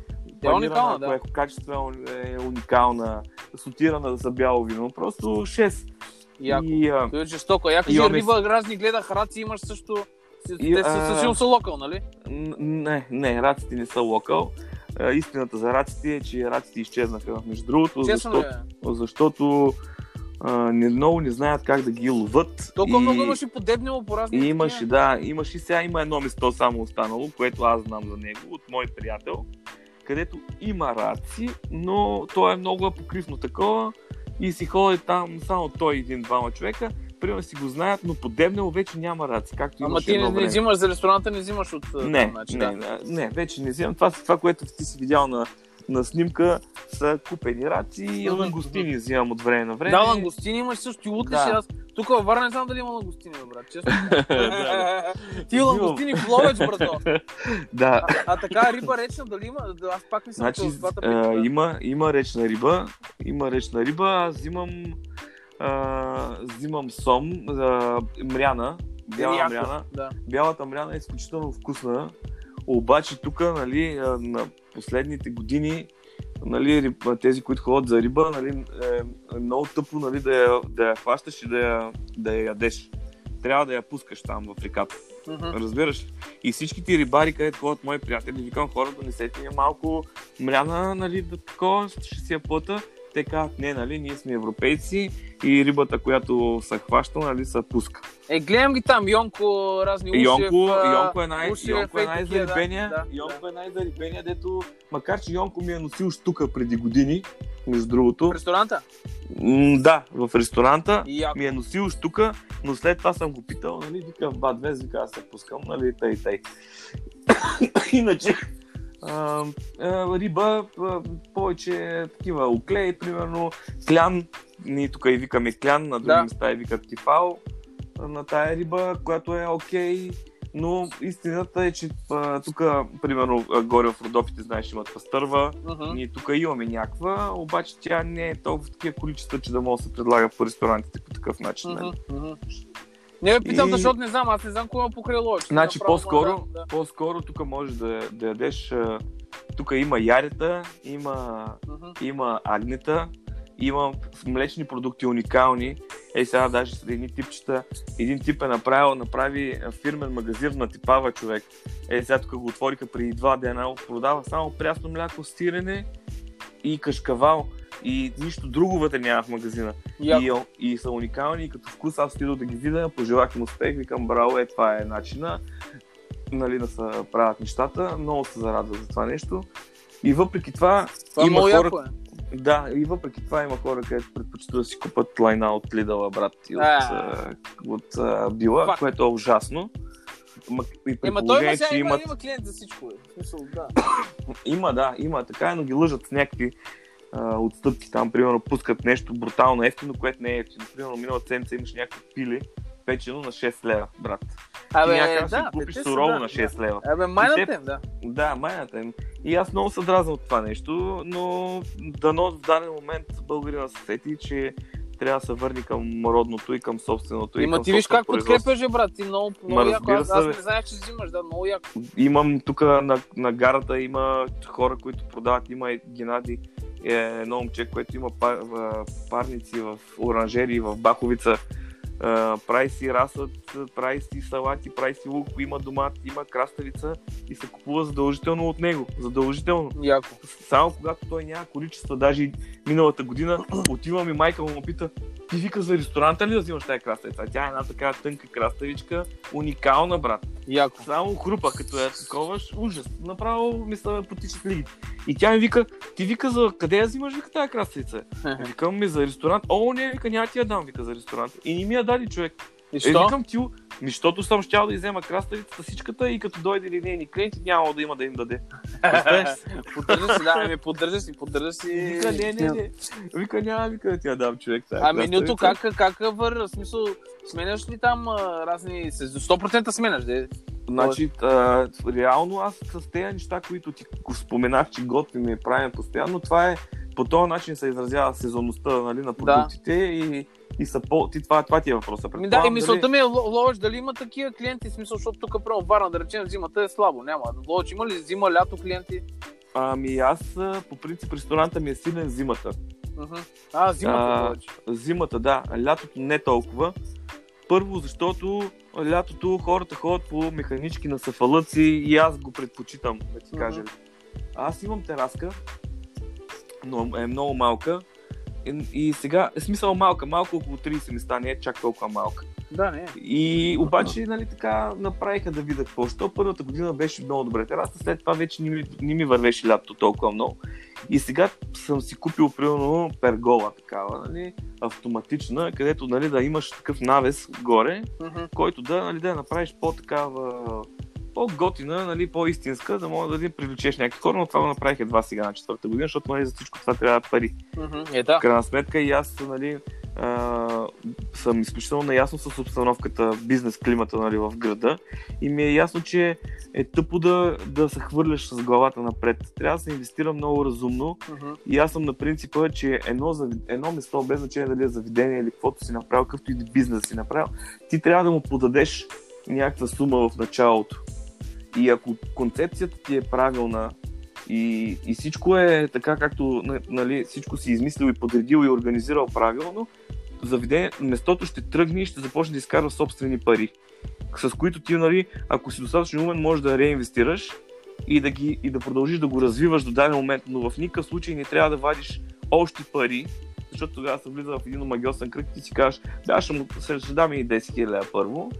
Тя е уникална, да. ако е качествена, е уникална, сотирана за бяло вино. Просто 6. Яко. И, а, Той е жестоко. Я кажи, Имаме риба, разни гледах, раци имаш също. И, Те а, със са локал, нали? не, не, раците не са локал. А, Истината за раците е, че раците изчезнаха, между другото, Честно защото, е? защото а, не, много не знаят как да ги ловат. Толкова и... много имаше подебнило по разни И имаше, да, имаше сега има едно место само останало, което аз знам за него, от мой приятел, където има раци, но то е много апокривно такова и си ходи там само той един-двама човека, примерно си го знаят, но подебнело вече няма раци, както Ама ти не, не взимаш за ресторанта, не взимаш от Не, там, значи, не, да. не, не, вече не взимам. Това, това, което ти си видял на, на снимка, са купени раци и Мгм, лангустини взимам от време на време. Да, лангустини имаш също. Ти луташ Да. и аз. Тук във Варна не знам дали има лангустини, бе, брат. Честно. Ти лангустини в Ловеч, брато. да. А, а така риба речна дали има? Аз пак съм Значи, чул с двата има, има речна риба, има речна риба, аз взимам, а, взимам сом, а, мряна, бяла Яко, мряна. Да. Бялата мряна е изключително вкусна, обаче тук, нали, на последните години, нали, тези, които ходят за риба, нали, е, е много тъпо нали, да, я, да я хващаш и да я, да я ядеш. Трябва да я пускаш там в реката. Мгм. Разбираш? И всички ти рибари, където ходят мои приятели, викам хора, донесете ми малко мряна, нали, да такова, ще си я плата. Те казват, не, нали, ние сме европейци и рибата, която се хваща, нали, се пуска. Е, гледам ги там, Йонко, разни уши. Йонко, Йонко е, най- Ушев, Йонко е най-зарибения, да, да, Йонко е най-зарибения, дето, макар че Йонко ми е носил штука преди години, между другото. В ресторанта? М, да, в ресторанта яко. ми е носил штука, но след това съм го питал, нали, вика в вез, вика аз се пускам, нали, тъй, тъй. Иначе, а, а, риба, а, повече такива оклей, примерно, клян, ние тук и викаме клян, на други Да. места и викат кефал, а, на тая риба, която е окей, но истината е, че тук, примерно, горе в Родопите, знаеш, имат пастърва, Мгм. ние тук имаме някаква, обаче тя не е толкова в такива количества, че да може да се предлага по ресторантите по такъв начин. нали? Мгм, мгм. Не ме питам, И- защото не знам, аз не знам кой има покрай лоч. Значи по-скоро, Да, да. по-скоро тук можеш да, да ядеш, тук има ярета, има, Мгм. има агнета, има млечни продукти уникални. Ей сега даже с едни типчета, един тип е направил, направи фирмен магазин на типава човек. Ей сега тук го отвориха преди два дена, продава само прясно мляко, стирене и кашкавал. И нищо друго вътре няма в магазина. Яко. И, и са уникални, и като вкус аз отидох да ги видя, пожелах им успех, викам, браво, е, това е начина нали, да се правят нещата. Много се зарадва за това нещо. И въпреки това, Това има хора, яко е. да, и въпреки това има хора, където предпочитат да си купат лайна от Лидъла, брат, и от, А. от а, Била, Факт. което е ужасно. Ма, и при Ема той има, сега имат... има клиент за всичко. В смисъл, да. Има, да, има така, но ги лъжат с някакви а, отстъпки. Там, примерно, пускат нещо брутално ефтино, което не е ефтино. Примерно, миналата седмица имаш някакво пили, печено на 6 лева, брат. Абе, някак да, си купиш сурово да, на 6 лева. Абе, майната те- им, да. Да, майната им. И аз много се дразна от това нещо, но дано в даден момент българина се сети, че трябва да се върне към родното и към собственото. и Има ти виж как подкрепяш, брат. Ти много, Ма, много яко. разбира Аз, аз не знаех, че взимаш, да, много яко. Имам тук на, на гарата има хора, които продават. Има и Геннади, е едно момче, което има парници в оранжери в Баховица. А, прави си расът, прави си салати, прави си лук, има домат, има краставица и се купува задължително от него. Задължително. Яко. Само когато той няма количества, даже миналата година, отивам и майка му му пита, ти вика за ресторанта ли да взимаш тази краставица? Тя е една така тънка краставичка, уникална, брат. Яко. Само хрупа, като я таковаш, ужас. Направо ми се потичат лигите. И тя ми вика, ти вика за къде я взимаш, вика тази краставица? Викам ми за ресторант. О, не, вика, няма ти я дам, вика за ресторант. И не ми я даде човек. И Е, що? викам ти, ми, защото съм щял да иззема краставицата всичката и като дойде ли нейни клиенти, няма да има да им даде. Поддържа си, да, ами поддържа си, поддържа си. Вика, не, не, не. Вика, няма, вика да ти я дам човек. тая А менюто как, как върна? В смисъл, сменяш ли там а, разни... с- 100% сменяш, де? Значи, а, реално аз с тези неща, които ти споменах, че готвим и правим постоянно, това е по този начин се изразява сезонността нали, на продуктите и, и са по... Ти, това, това ти е въпроса. Ми да, и Предполагам, мисълта ми е, Ло- Ловеч, дали има такива клиенти, смисъл, защото тук право Варна, да речем, зимата е слабо, няма. Ловеч, има ли зима, лято клиенти? Ами аз по принцип ресторанта ми е силен зимата. Мгм. А, зимата, А, Ловеч. Зимата, да. Лятото не толкова. Първо, защото лятото хората ходят по механички на сафалъци и аз го предпочитам, да ти кажа. Мгм. Аз имам тераска, но е много малка. И, сега, е смисъл малка, малко около 30 места, не е чак толкова малка. Да, не. И обаче, нали така, направиха да видят какво. Що първата година беше много добре тераста, след това вече не ми, не ми вървеше лятото толкова много. И сега съм си купил, примерно, пергола такава, нали, автоматична, където, нали, да имаш такъв навес горе, Мгм. който да, нали, да направиш по-такава, по-готина, нали, по-истинска, да може да привлечеш някакви хора, но това го направих едва сега на четвърта година, защото нали, за всичко това трябва пари. Мгм. Е, да. В крайна сметка и аз нали, а, съм изключително наясно с обстановката, бизнес климата нали, в града и ми е ясно, че е тъпо да, да се хвърляш с главата напред. Трябва да се инвестира много разумно Мгм. и аз съм на принципа, че едно, едно место, без значение дали е заведение или каквото си направил, какъвто и бизнес си направил, ти трябва да му подадеш някаква сума в началото. И ако концепцията ти е правилна и, и всичко е така, както нали, всичко си измислил и подредил и организирал правилно, заведение, местото ще тръгне и ще започне да изкарва собствени пари, с които ти, нали, ако си достатъчно умен, можеш да реинвестираш и да, ги, и да продължиш да го развиваш до даден момент, но в никакъв случай не трябва да вадиш още пари, защото тогава се влиза в един омагиосен кръг и ти си кажеш, да, ще му ще дам и 10 000 първо.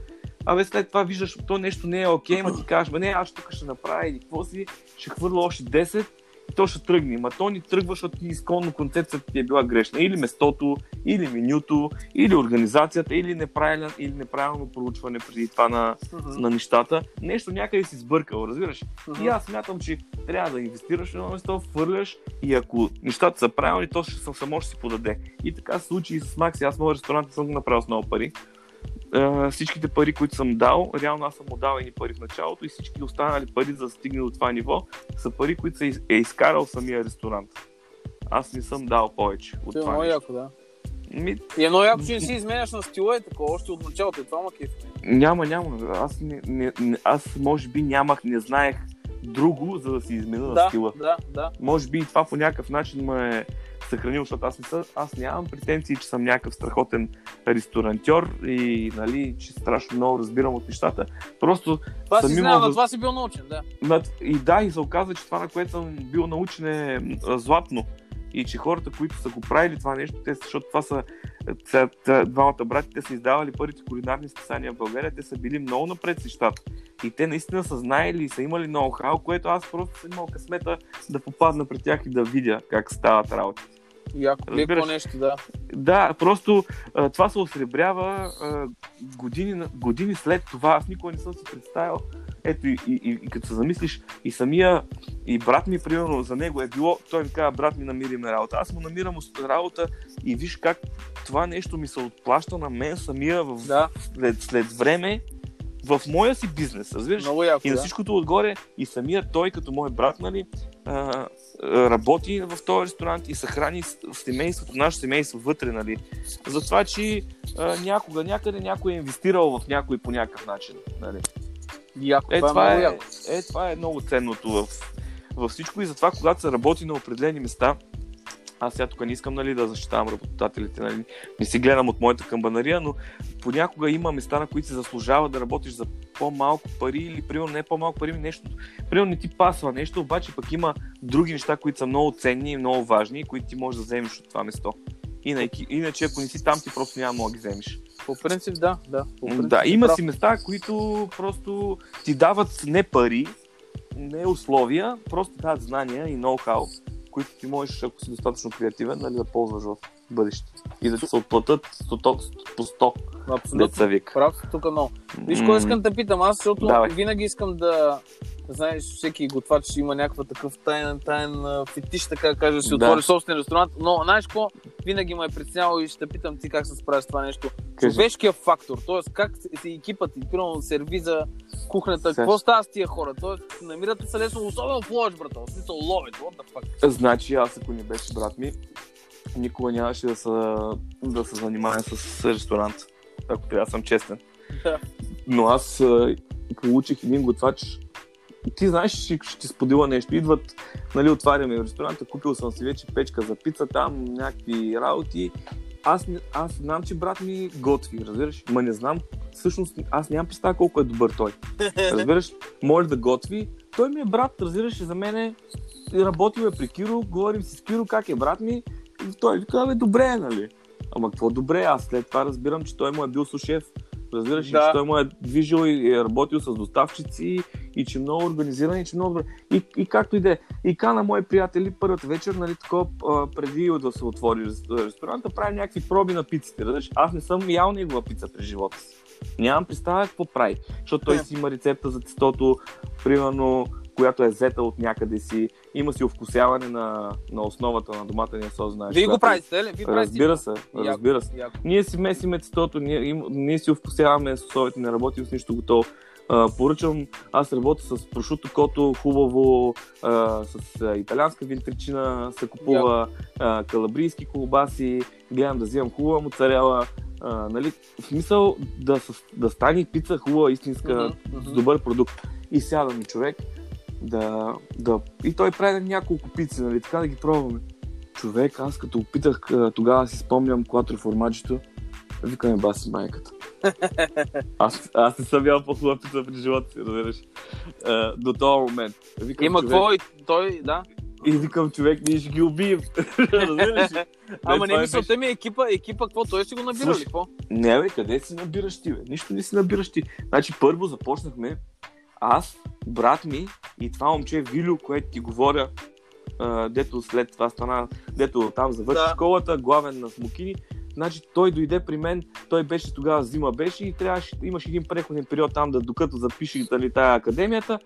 Абе след това виждаш, то нещо не е окей, ма ти кажеш, не, аз тук ще направя или какво си, ще хвърля още 10 и то ще тръгне. Ма то ни тръгва, защото ти изконно концепцията ти е била грешна. Или местото, или менюто, или организацията, или, неправилен, или неправилно проучване преди това на, на нещата. Нещо някъде си сбъркал, разбираш? И аз смятам, че трябва да инвестираш в едно место, хвърляш и ако нещата са правилни, то ще, само ще си подаде. И така се случи и с Макси. Аз моят ресторант съм го направил с много пари. Всичките пари, които съм дал, реално аз съм му дал едни пари в началото и всички останали пари, за да стигне до това ниво, са пари, които са е изкарал самия ресторант. Аз не съм дал повече от Ти е това. много яко, да. Ми, И е много яко, че не си изменяш на стила и такова, още от началото. И това ма кеф. няма, няма. Аз, не, не, не, аз може би нямах, не знаех друго, за да си изменя на Да, стила. да, да. Може би и това по някакъв начин ме е съхранил, защото аз, не са, аз нямам претенции, че съм някакъв страхотен ресторантьор и нали, че страшно много разбирам от нещата. Просто Това си Сами знам, това си бил научен, да. и да, и се оказа, че това, на което съм бил научен е златно. И че хората, които са го правили това нещо, те, защото това са двамата брати, те са издавали първите кулинарни списания в България, те са били много напред с нещата. И те наистина са знаели и са имали ноу-хау, което аз просто съм имал късмета да попадна при тях и да видя как стават работи. Яко, леко нещо, да. Да, просто а, това се осребрява а, години, години след това. Аз никога не съм си представил. Ето и, и, и, и като се замислиш, и самия, и брат ми, примерно, за него е било, той ми казва, брат ми, намири ме работа. Аз му намирам работа и виж как това нещо ми се отплаща на мен самия в, Да, след, след време в моя си бизнес, разбираш? много яко, И на да. всичкото отгоре, и самия той, като мой брат, нали, а, работи в този ресторант и съхрани в семейството, наше семейство вътре, нали. Затова, че а, някога, някъде някой е инвестирал в някой по някакъв начин. Нали. Яко, Е, това, е е, е, това е много ценното в, във всичко и затова, когато се работи на определени места, аз сега тук не искам нали, да защитавам работодателите, нали, не си гледам от моята камбанария, но понякога има места, на които се заслужава да работиш за по-малко пари или примерно не по-малко пари, ами нещо, примерно не ти пасва нещо, обаче пък има други неща, които са много ценни и много важни, които ти можеш да вземеш от това место. Иначе, иначе ако не си там, ти просто няма да ги вземеш. По принцип, да, да. По принцип, Да, има прав. си места, които просто ти дават не пари, не условия, просто дават знания и ноу-хау, които ти можеш, ако си достатъчно креативен, нали, да ползваш в бъдеще. И да се отплатят сто- по 100 Абсолютно. деца вик. Прав, тук много. Виж, кой искам да питам аз, защото Давай. винаги искам да, знаеш, всеки готвач има някакъв такъв таен а, фетиш, така да кажа, да си Да. отвори собствен ресторант, но знаеш какво, винаги ме е притесняло и ще питам ти как се справиш с това нещо. Кажи. Човешкият фактор, т.е. как си- си екипът ти, примерно сервиза, кухнята, Сега какво става с тия хора? Т.е. намирате се лесно, особено в Ловеч, брата, в смисъл Ловеч, what the fuck. Значи аз, ако не беше брат ми, никога нямаше да се, да се занимавам с ресторант. Ако трябва да съм честен. Да. Но аз получих един готвач. Ти знаеш, ще, ще ти сподела нещо. Идват, нали, отваряме ресторанта, купил съм си вече печка за пица, там някакви работи. Аз, аз знам, че брат ми готви, разбираш? Ма не знам, всъщност аз нямам представа колко е добър той. Разбираш? Може да готви. Той ми е брат, разбираш, и за мен е работил е при Киро, говорим си с Киро как е брат ми. Той вика, бе, добре е, нали? Ама какво добре? Аз след това разбирам, че той му е бил сушеф. Разбираш, да. Че той му е движил и е работил с доставчици и че много организиран и че много добре. И, и както и да е. И кана мои приятели първата вечер, нали, такова, преди да се отвори рес- ресторанта, прави някакви проби на пиците. Разбираш? Аз не съм ял негова пица през живота си. Нямам представа какво прави, защото той си има рецепта за тестото, примерно, която е взета от някъде си, има си овкусяване на, на основата на доматения сос, знаеш. Вие го правите, ли? Вие правите Разбира се, Яко, разбира се. яко. Ние си месиме тестото, ние, им, ние си овкусяваме сосовете, не работим с нищо готово. А, поръчвам, аз работя с прошуто кото, хубаво, а, с а, италианска винтричина, се купува а, калабрийски колбаси, гледам да взимам хубава моцарела, нали, в смисъл да, да стане пица хубава, истинска, мгм. с добър продукт. И сяда ми човек да, да... И той прави няколко пици, нали, така да ги пробваме. Човек, аз като опитах, тогава си спомням кватро формаджето, викаме баси майката. Аз, аз не съм ял по-хубава пица при живота си, разбираш. До този момент. Викам, Има човек, и той, да. И викам, човек, ние ще ги убием. Разбираш ли? Ама не е мисълта ми е екипа, екипа, какво той ще го набира ли? Какво? Не, бе, къде си набираш ти, бе? Нищо не си набираш ти. Значи, първо започнахме аз, брат ми и това момче Вилю, което ти говоря, а, дето след това стана, дето там завърши Да. школата, главен на смокини. Значи той дойде при мен, той беше тогава зима беше и трябваше, имаш един преходен период там, да докато запише дали, тая академията.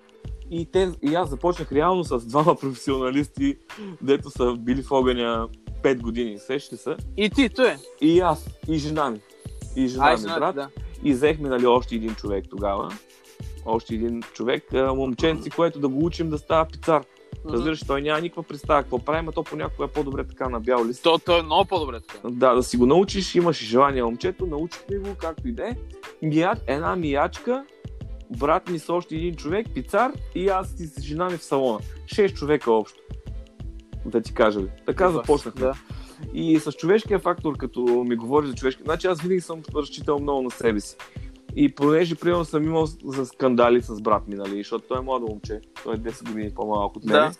И, те, и аз започнах реално с двама професионалисти, дето са били в огъня 5 години, сещате се. И ти, той. И аз, и жена ми. И жена Ай, ми, брат. да. И взехме нали, още един човек тогава. Още един човек, а, момченци, което да го учим да става пицар. Разбираш, той няма никаква представа какво правим, а то понякога е по-добре така на бял лист. То, то е много по-добре така. Да, да си го научиш, имаш и желание момчето, научихме го, както и да е. Мия- Една миячка, брат ми с още един човек, пицар и аз и с жена ми в салона. Шест човека общо. Да ти кажа ли. Така започнахме. Да. И с човешкия фактор, като ми говори за човешки, значи аз винаги съм разчитал много на себе си. И понеже, примерно, съм имал за скандали с брат ми, нали, защото той е младо момче, той е 10 години по-малък от мен. Да.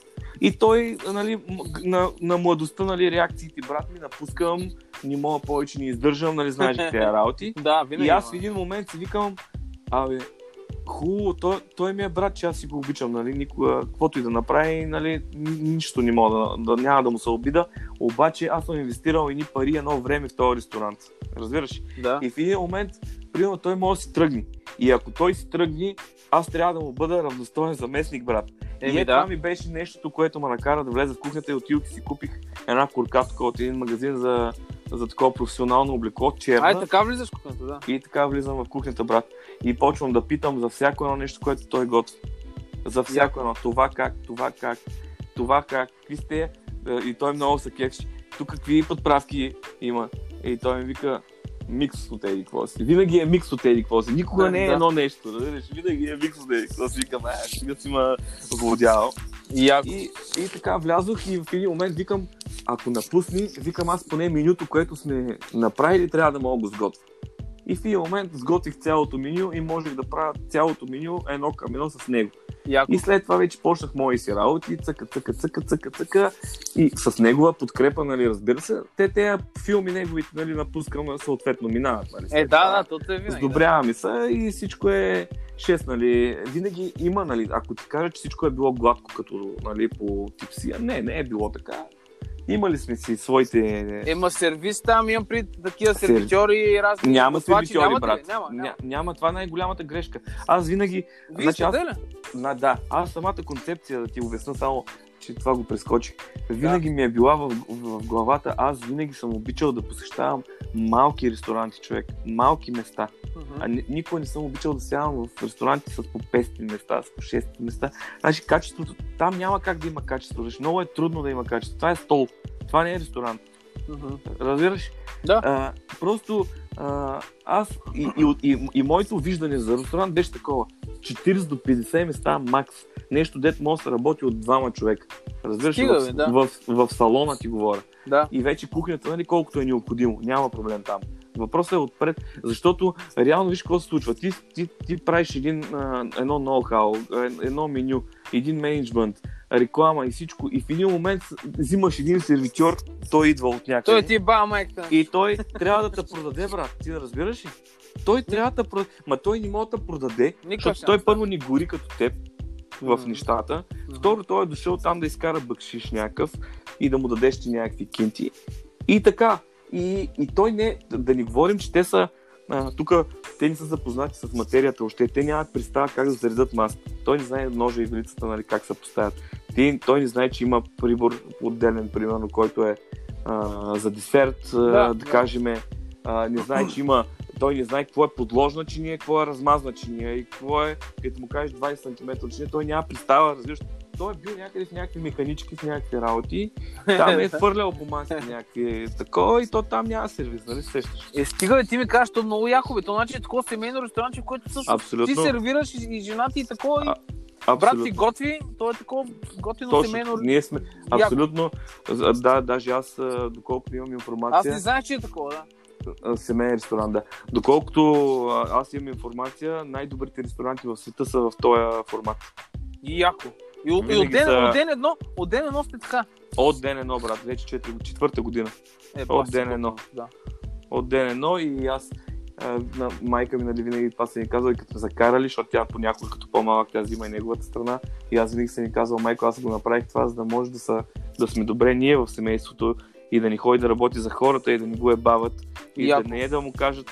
И той, нали, на, на младостта, нали, реакциите, брат ми, напускам, не мога повече, не издържам, нали, знаеш тези работи. Да, винаги. И аз в един момент си викам, абе, хубаво, той, той ми е брат, че аз си го обичам, нали, никога, каквото и да направи, нали, ни- нищо не мога да, да, няма да му се обида, обаче аз съм инвестирал едни пари едно време в този ресторант. Разбираш? Да. И в един момент, примерно, той може да си тръгне. И ако той си тръгне, аз трябва да му бъда равностоен заместник, брат. и Еми, е, да. това ми беше нещото, което ме накара да влезе в кухнята и отидох и си купих една куркатка от един магазин за, за такова професионално облекло, черна. Ай, така влизаш в кухнята, да. И така влизам в кухнята, брат. И почвам да питам за всяко едно нещо, което той готви. За всяко едно. Това как, това как, това как, какви сте. Е, И той много се кефи. Тук какви подправки има. И той ми вика, микс от еди какво си. Винаги е микс от еди какво си. Никога Да, не е да. едно нещо. Разбираш? Винаги е микс от еди какво си. Викам, а, сега си ма злодял. И. И, и така влязох и в един момент викам, ако напусни, викам аз поне менюто, което сме направили, трябва да мога го сготвя. И в един момент сготвих цялото меню и можех да правя цялото меню едно към едно с него. Яко. И след това вече почнах мои си работи, цъка, цъка, цъка, цъка, цъка. И с негова подкрепа, нали, разбира се, те тези филми неговите, нали, напускам, съответно минават, нали. Е, да, това. да, то е винаги. да. Сдобряваме се и всичко е 6, нали. Винаги има, нали, ако ти кажа, че всичко е било гладко като, нали, по типсия. Не, не е било така. Имали сме си своите... Ема сервис там, имам при такива Сер- сервитьори и разни. Няма сервитьори, брат. Няма, няма. Ня, няма. Това е най-голямата грешка. Аз винаги... Вие Значи аз- да, аз самата концепция, да ти обясна само, че това го прескочих. Винаги ми е била в, в, в главата, аз винаги съм обичал да посещавам малки ресторанти, човек. Малки места. А ни, никога не съм обичал да сядам в ресторанти с по 500 места, с по 600 места. Значи качеството, там няма как да има качество. Защото много е трудно да има качество. Това е стол. Това не е ресторант. Мгм. Разбираш? Да. А, просто а, аз и, и, и, и моето виждане за ресторант беше такова. 40 до 50 места макс. Нещо, дето може да се работи от двама човека. Разбираш? ли? В, да. в, в, салона ти говоря. Да. И вече кухнята, нали, колкото е необходимо. Няма проблем там. Въпросът е отпред, защото реално виж какво се случва. Ти, ти, ти правиш един, едно ноу-хау, е- едно меню, един менеджмент, реклама и всичко. И в един момент взимаш един сервитьор, той идва от някъде. Той ти ба майката. И той трябва да те продаде, брат. Ти да разбираш ли? Той трябва да продаде. Ма той не може да продаде, Никакъв защото той първо ни гори като теб в нещата. Второ, той е дошъл там да изкара бъкшиш някакъв и да му дадеш ти някакви кинти. И така. И, и той не, да, ни говорим, че те са тук, те не са запознати с материята още. Те нямат представа как да заредат масата. Той не знае ножа и вилицата, нали, как се поставят. Ти, той не знае, че има прибор отделен, примерно, който е а, за десерт, да, да да. кажем. А, не знае, че има той не знае какво е подложна чиния, какво е размазна чиния и какво е, като му кажеш 20 см чиния, той няма представа, разбираш. Той е бил някъде в някакви механички, в някакви работи. Там е хвърлял по масите някакви такова и то там няма сервис, нали се сещаш? Е, стига, ти ми кажеш, то много яко, бе. То значи е такова семейно ресторанче, в което също Абсолютно. ти сервираш и, и жена ти и такова, и А, брат ти готви, то е такова готино Точно, семейно. ние сме абсолютно, да, даже аз, доколкото имам Аз информация, не знаех, че е такова, да. Семейен ресторант, да. Доколкото аз имам информация, най-добрите ресторанти в света са в този формат. И яко. И, и от, ден, са- от ден едно, от ден едно сте така. От ден едно, брат, вече 4, четвърта година. Е, От ден едно. Да. От ден едно и аз на майка ми нали, винаги това са ни казала и като ме закарали, защото тя понякога като по-малък тя взима и неговата страна. И аз винаги съм ни казал, майко, аз го направих това, за да може да, са, да сме добре ние в семейството и да ни ходи да работи за хората и да ни го е бават. И Яко. да не е да му кажат,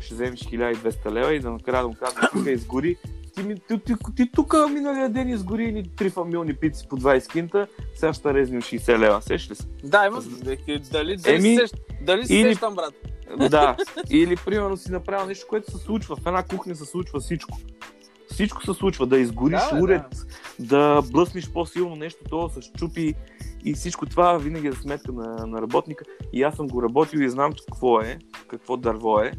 ще вземеш 1200 лева и да накрая да му кажат, тук изгори. Ти, ми, ти, ти, ти, тук миналия ден изгори ни три фамилни пици по 20 кинта, сега ще резнем 60 лева. Сеш ли се? Да, има. Дали, дали, Еми, се, сещ- дали се или- сещам, брат? Да. Или примерно си направил нещо, което се случва. В една кухня се случва всичко. Всичко се случва. Да изгориш Да, уред, да. блъснеш по-силно нещо, то се щупи и всичко това винаги е за сметка на, на работника. И аз съм го работил и знам какво е, какво дърво е.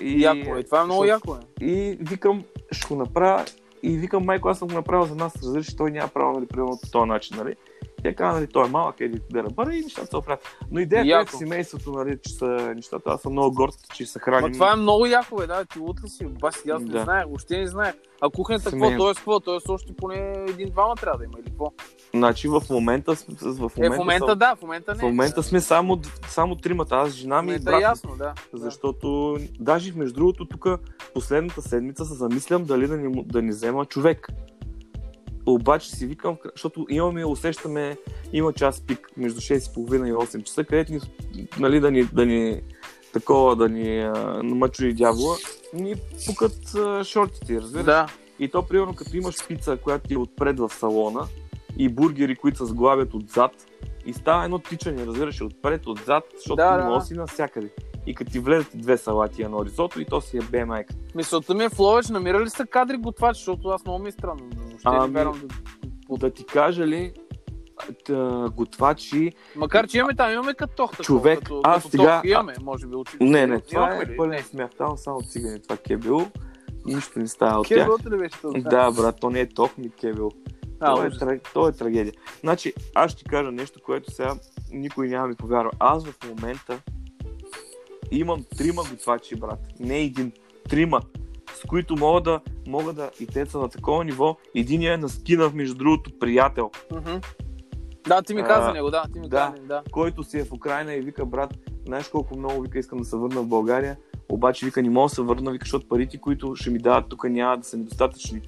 И, Яко е. Това е много яко е. И викам, ще го направя. И викам, майко, аз съм го направил за нас, разреши, той няма право, нали, примерно по този начин, нали. Тя каза, нали, той е малък, еди да ръбъра и нещата се оправят. Но идеята е Яко. в семейството, нали, че са нещата, аз съм много горд, че се храним. Ма това е много яко, бе, да, ти утре си, баси, аз не Да. знаех, въобще не знаех. А кухнята какво, Семейно. т.е. какво, т.е. още поне един-двама трябва да има или какво? Значи в момента, в момента, Е, в момента съм- да, в момента не. в момента сме само, само тримата, аз, жена ми и е брат. ми. ясно, да. Защото, даже между другото, тук последната седмица се замислям дали да ни, да ни взема човек. Обаче си викам, защото имаме, усещаме, има час пик между 6.30 и 8 часа, където ни, нали, да ни, да ни такова, да ни а, намъчу и дявола, ни пукат а, шортите, разбираш? Да. И то, примерно, като имаш пица, която ти е отпред в салона и бургери, които се сглавят отзад, и става едно тичане, разбираш, отпред, отзад, защото Да, да, носи навсякъде. И като ти влезат две салати едно ризото, и то си е бе майка. Мисълта ми е в Ловеч, намирали са кадри готвачи, защото аз много ми е странно. но Ще Ами, не вярвам да... Да ти кажа ли, тъ, готвачи... Макар, че имаме там, имаме катох. такова, Човек, като, аз като сега- тох имаме, може би. Очи... Не, не, това е ли? пълен смях. Там само цигани, това кебел. Нищо не става от тях. Кебелата ли беше това? Да, брат, то не е ток ми кебел. А, то, е, то е трагедия. Значи, аз ще ти кажа нещо, което сега никой няма ми повярва. Аз в момента имам трима готвачи, брат. Не един. Трима. С които мога да, мога да и те са на такова ниво. Единия е на скина, между другото, приятел, Мгм. Да, ти ми А, каза него, да, ти ми да. каза, да. който си е в Украина и вика, брат, знаеш колко много вика искам да се върна в България, обаче вика не мога да се върна, вика, защото парите, които ще ми дават тук няма да са ми достатъчни.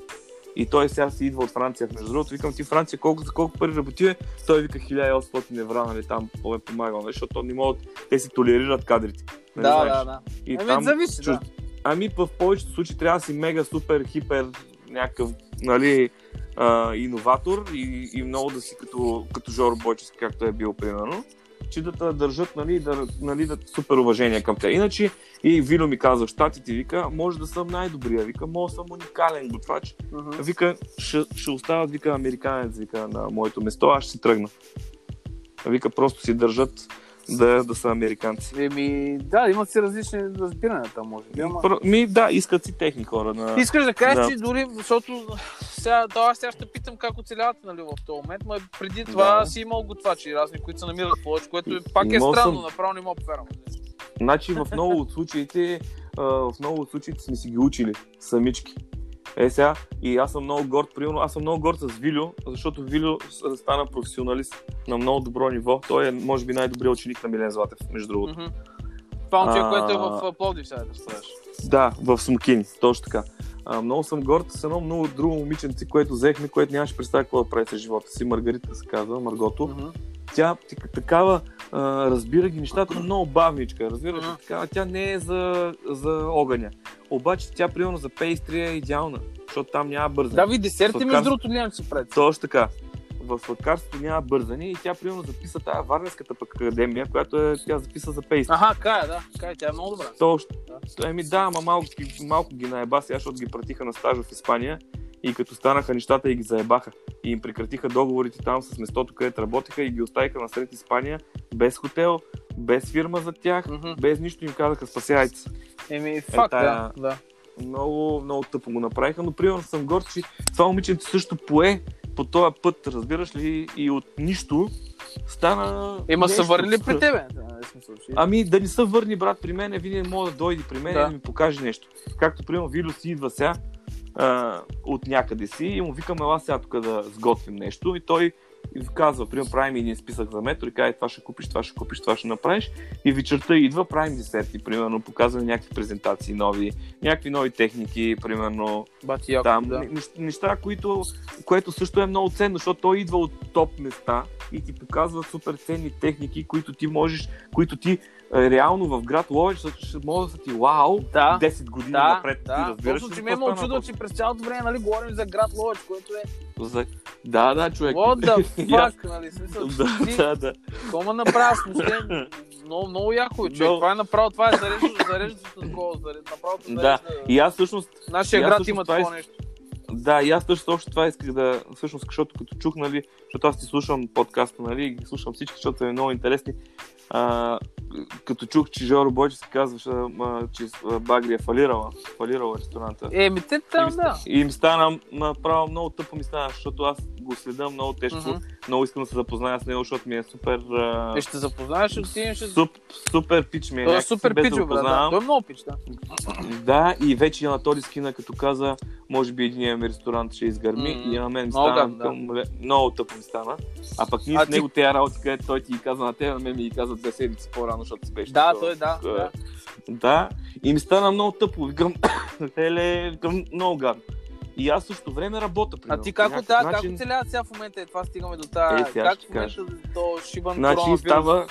И той сега си идва от Франция. Между другото, викам ти Франция, колко, за колко пари работи, той вика 1800 евра, нали, там по-ме помагал, нали, защото не могат, те си толерират кадрите. Нали, Да, знаеш? да, да. И Еми, зависи, да. Ами в повечето случаи трябва да си мега, супер, хипер, някакъв, нали, а, иноватор и, и много да си като, като Жоро Бойчевски, както е бил примерно, че да те държат, нали, да, нали, да супер уважение към те. Иначе и Вило ми каза, щатите, вика, може да съм най-добрия, вика, може да съм уникален готвач. Мгм. Вика, ще, ще остават, вика, американец, вика, на моето место, аз ще си тръгна. Вика, просто си държат да, да са американци. Еми, да, имат си различни разбирания там, може би. Ама... Ми, да, искат си техни хора. На... Искаш да кажеш, Да. че дори, защото сега, да, аз сега ще питам как оцелявате нали, в този момент, но преди това Да. си имал готвачи, разни, които се намират в Ловеч, което е, пак е Имал странно, съм. направо не мога повярвам. Значи в много от случаите, в много от случаите сме си ги учили самички. Е сега, и аз съм много горд, примерно, аз съм много горд с Вилю, защото Вилю стана професионалист на много добро ниво. Той е, може би, най-добрият ученик на Милен Златев, между другото. Мгм. Това А. което е в Пловдив, сега да. Да, в Смокини, точно така. А, много съм горд с едно много друго момиченце, което взехме, което нямаше представа какво да прави с живота си. Маргарита се казва, Маргото. Мгм. Тя такава а, разбира ги нещата, но много бавничка. Разбираш, Мгм. такава, тя не е за, за огъня. Обаче тя, примерно, за пейстри е идеална, защото там няма бързане. Да, ви десерти, Сладкар- между другото, нямам си пред. Точно така. В сладкарството няма бързане и тя, примерно, записа тази Варненската пък академия, която е, тя записа за пейстри. Аха, кая, да, кая, тя е много добра. Точно. Еми да, ама малко, малко ги наеба сега, защото ги пратиха на стаж в Испания и като станаха нещата и ги заебаха. И им прекратиха договорите там с местото, където работеха и ги оставиха насред Испания, без хотел, без фирма за тях, Мгм. без нищо им казаха спасяйте се. Еми, факт, тая- да. да. Много, много тъпо го направиха, но примерно съм горд, че това момиченце също пое по този път, разбираш ли, и от нищо стана Ема са нещо. върнали при тебе. Е. Ами да не се върни брат при мен, винаги мога да дойде при мен Да. и да ми покаже нещо. Както примерно Вилю си идва сега, а, от някъде си и му викам, ела сега тук да сготвим нещо и той и казва, примерно правим един списък за метро и казва, това ще купиш, това ще купиш, това ще направиш. И вечерта идва, правим десерти, примерно, показваме някакви презентации нови, някакви нови техники, примерно, Бати там, да. неща, които, което също е много ценно, защото той идва от топ места и ти показва супер ценни техники, които ти можеш, които ти е, реално в град Ловеч ще- могат да са ти вау, Да, 10 години Да, напред. ти да. разбираш Точно, че ме е очудва, че през цялото време нали, говорим за град Ловеч, което е За... Да, да, човек. what the fuck, нали, смисъл, Да, ти, да, да. какво ме направи, смисъл, много, много яко е, човек, Много. това е направо, това е зареждащо, зареждащо такова, заред- направо те Да. зарежда. И аз всъщност, Нашия град има това такова е- нещо. Да, и аз също точно това исках да, всъщност, защото като чух, нали, защото аз ти слушам подкаста, нали, и ги слушам всички, защото са ми много интересни. А, като чух, че Жоро Бойчев казваше, а, че Багри е фалирала, фалирала ресторанта. Е, ми те И там, ми да. И им стана направо много тъпо ми стана, защото аз го следя много тежко. Мгм. Много искам да се запозная с него, защото ми е супер... А... Е, ще запознаеш, ще отидем, ще... Суп, супер пич ми е. Той е супер пич, да да. Той е много пич, да. Да, и вече Анатолий Скина, като каза, може би един ми ресторант ще изгърми М, и на мен ми стана да. към, много тъпо ми стана. А пък ние А с ти- него тези работи, където той ти ги каза на те, на мен ми ги каза две седмици по-рано, защото си беше. Да, той да, Е, да. Да, и ми стана много тъпо. Викам, еле, викам, много гадно. И аз също време работя. А примерно, ти по как, да, начин. как оцелява сега в момента? Е, това стигаме до тази. Е, как в момента то шибан Значи става,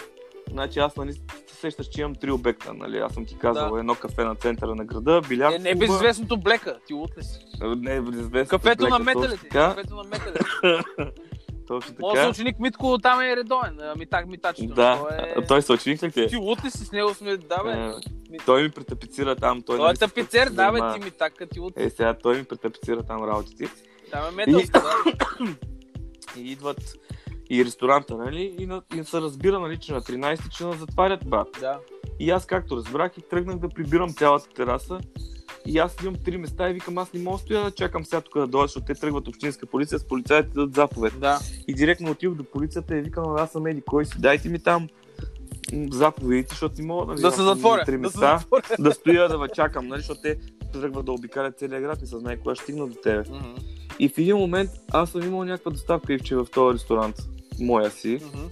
значи аз нали се сещаш, че имам три обекта, нали? Аз съм ти казал, Да. едно кафе на центъра на града, биляр. Е, не е безизвестното блека, ти си. Не е безизвестно. Кафето на точно металите. Кафето на металите. точно Моят така. съученик Митко там е редовен. а, Митак, митачето. Да, Той е... а той се ученик ли ти? е? Ти утре си с него сме, да бе. Е, Той ми претапицира там. Той, Той е нали, тапицер, да бе, ти Митак, ти утре. Е, сега той ми претапицира там работите. Там е металска, да. И идват и ресторанта, нали? И, на, и се разбира, нали, че на 13 че на затварят брат. Да. И аз както разбрах и тръгнах да прибирам цялата тераса. И аз имам три места и викам, аз не мога да стоя да чакам сега тук да дойдат, защото те тръгват общинска полиция, с полицаите дадат заповед. Да. И директно отидох до полицията и викам, аз съм еди кой си, дайте ми там заповедите, защото не мога нали, Да се затворя. три Да се места, затворя. да стоя да чакам, нали, защото те тръгват да обикалят целия град, не се знае кога ще стигна до тебе. Мгм. И в един момент аз съм имал някаква доставка ивче в този ресторант, моя си, Мгм.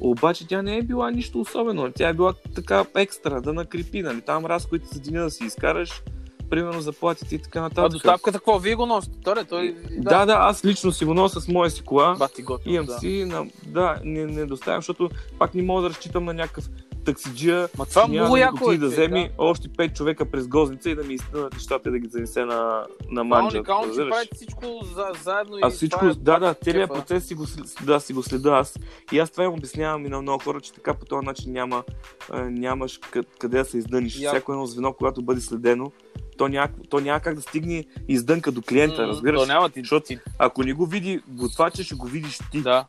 обаче тя не е била нищо особено, тя е била така екстра, да накрепи, нали, там разходите за деня да си изкараш, примерно заплатите и така нататък. А доставката какво? Вие го носите? Торе, той... Да, да, аз лично си го нося с моя си кола. Бати готино, Имам да. си, на, да, не, не доставям, защото пак не мога да разчитам на някакъв таксиджия. Ма това много да яко е, да вземи още 5 човека през гозница и да ми изтънат нещата и да ги занесе на, на манджа. уникално, че правите всичко за, заедно и А всичко, това е да, да, целият процес си го, да, си го следа аз. И аз това им обяснявам и на много хора, че така по този начин няма, а, нямаш къ- къде да се издъниш. Яко. Всяко едно звено, когато бъде следено, то няма, то няма как да стигне издънка до клиента, разбираш? То няма ти. Защото Ако не го види готвача, ще го видиш ти. Да.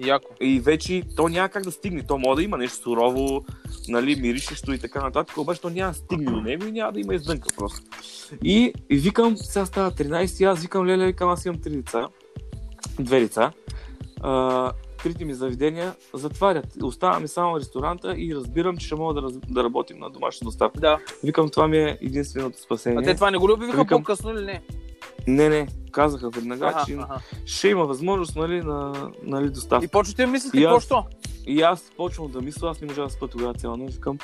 Яко. И вече то няма как да стигне. То може да има нещо сурово, нали, миришещо и така нататък, обаче то няма да стигне до него и няма да има издънка просто. И, и викам, сега става 13 и аз викам, леле, викам, аз имам три деца, две деца. А, трите ми заведения затварят. Оставаме само ресторанта и разбирам, че ще мога да, раз, да работим на домашна доставка. Да. Викам, това ми е единственото спасение. А те това не го ли обявиха Викам- по-късно или не? Не, не, казаха веднага, Аха, че аха. ще има възможност нали, на нали, доставка. И почвате да мислите какво що? И аз почвам да мисля, аз не можа да спа тогава цяла нощ, викам.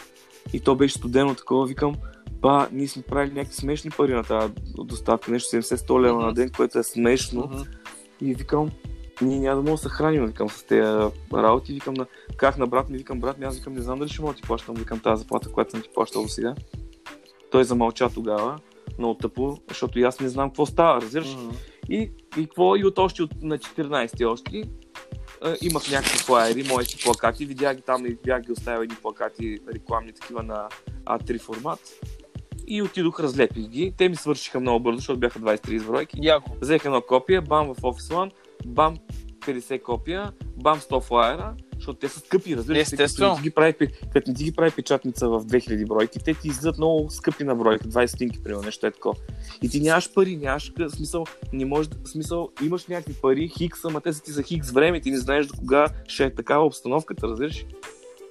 И то беше студено такова, викам, ба, ние сме правили някакви смешни пари на тази доставка, нещо 70-100 лева Мгм. на ден, което е смешно. Мгм. И викам, ние няма да мога да се храним, викам, с тези работи. Викам, на, как на брат ми, викам, брат ми, аз викам, не знам дали ще мога да ти плащам, викам, тази заплата, която съм ти плащал до сега. Той замълча тогава, много тъпо, защото и аз не знам какво става, разбираш. Мгм. И, и какво? И от още от, на 14 още а, имах някакви флаери, моите плакати, видях ги там и бях ги оставил едни плакати рекламни такива на А3 формат. И отидох, разлепих ги. Те ми свършиха много бързо, защото бяха 23 бройки. Яко. Взех едно копие, бам в Office One, бам 50 копия, бам 100 флаера, защото те са скъпи, разбираш. Естествено. Като не ти ги прави, като не ти ги прави печатница в 2000 бройки, те ти излизат много скъпи на бройка, 20 стинки, примерно, нещо е такова. И ти нямаш пари, нямаш смисъл, не можеш, смисъл, имаш някакви пари, хикс, ама те са ти за хикс време, ти не знаеш до кога ще е такава обстановката, разбираш?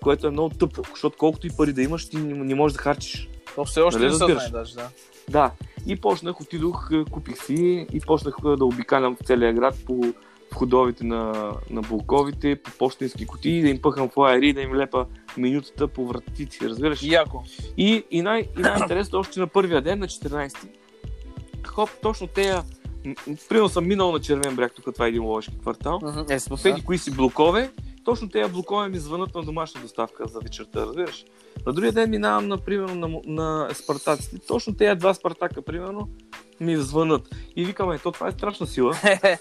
Което е много тъпо, защото колкото и пари да имаш, ти не, не можеш да харчиш. То все още Нали не се знае даже, да. Да. И почнах, отидох, е, купих си и почнах е, да обикалям в целия град по входовете на, на блоковите, по почтенски кутии, да им пъхам флайери, да им лепа менютата по вратите, разбираш? Яко. И, и, най- и най-интересно, още на първия ден, на 14-ти, хоп, точно тея, примерно съм минал на Червен бряг, тук това е един лошки квартал, Мгм. Е, всеки кои си блокове, точно тези блокове ми звънат на домашна доставка за вечерта, разбираш? На другия ден минавам, например, на, на спартаците. Точно тези два спартака, примерно, ми звънат. И викаме, то това е страшна сила.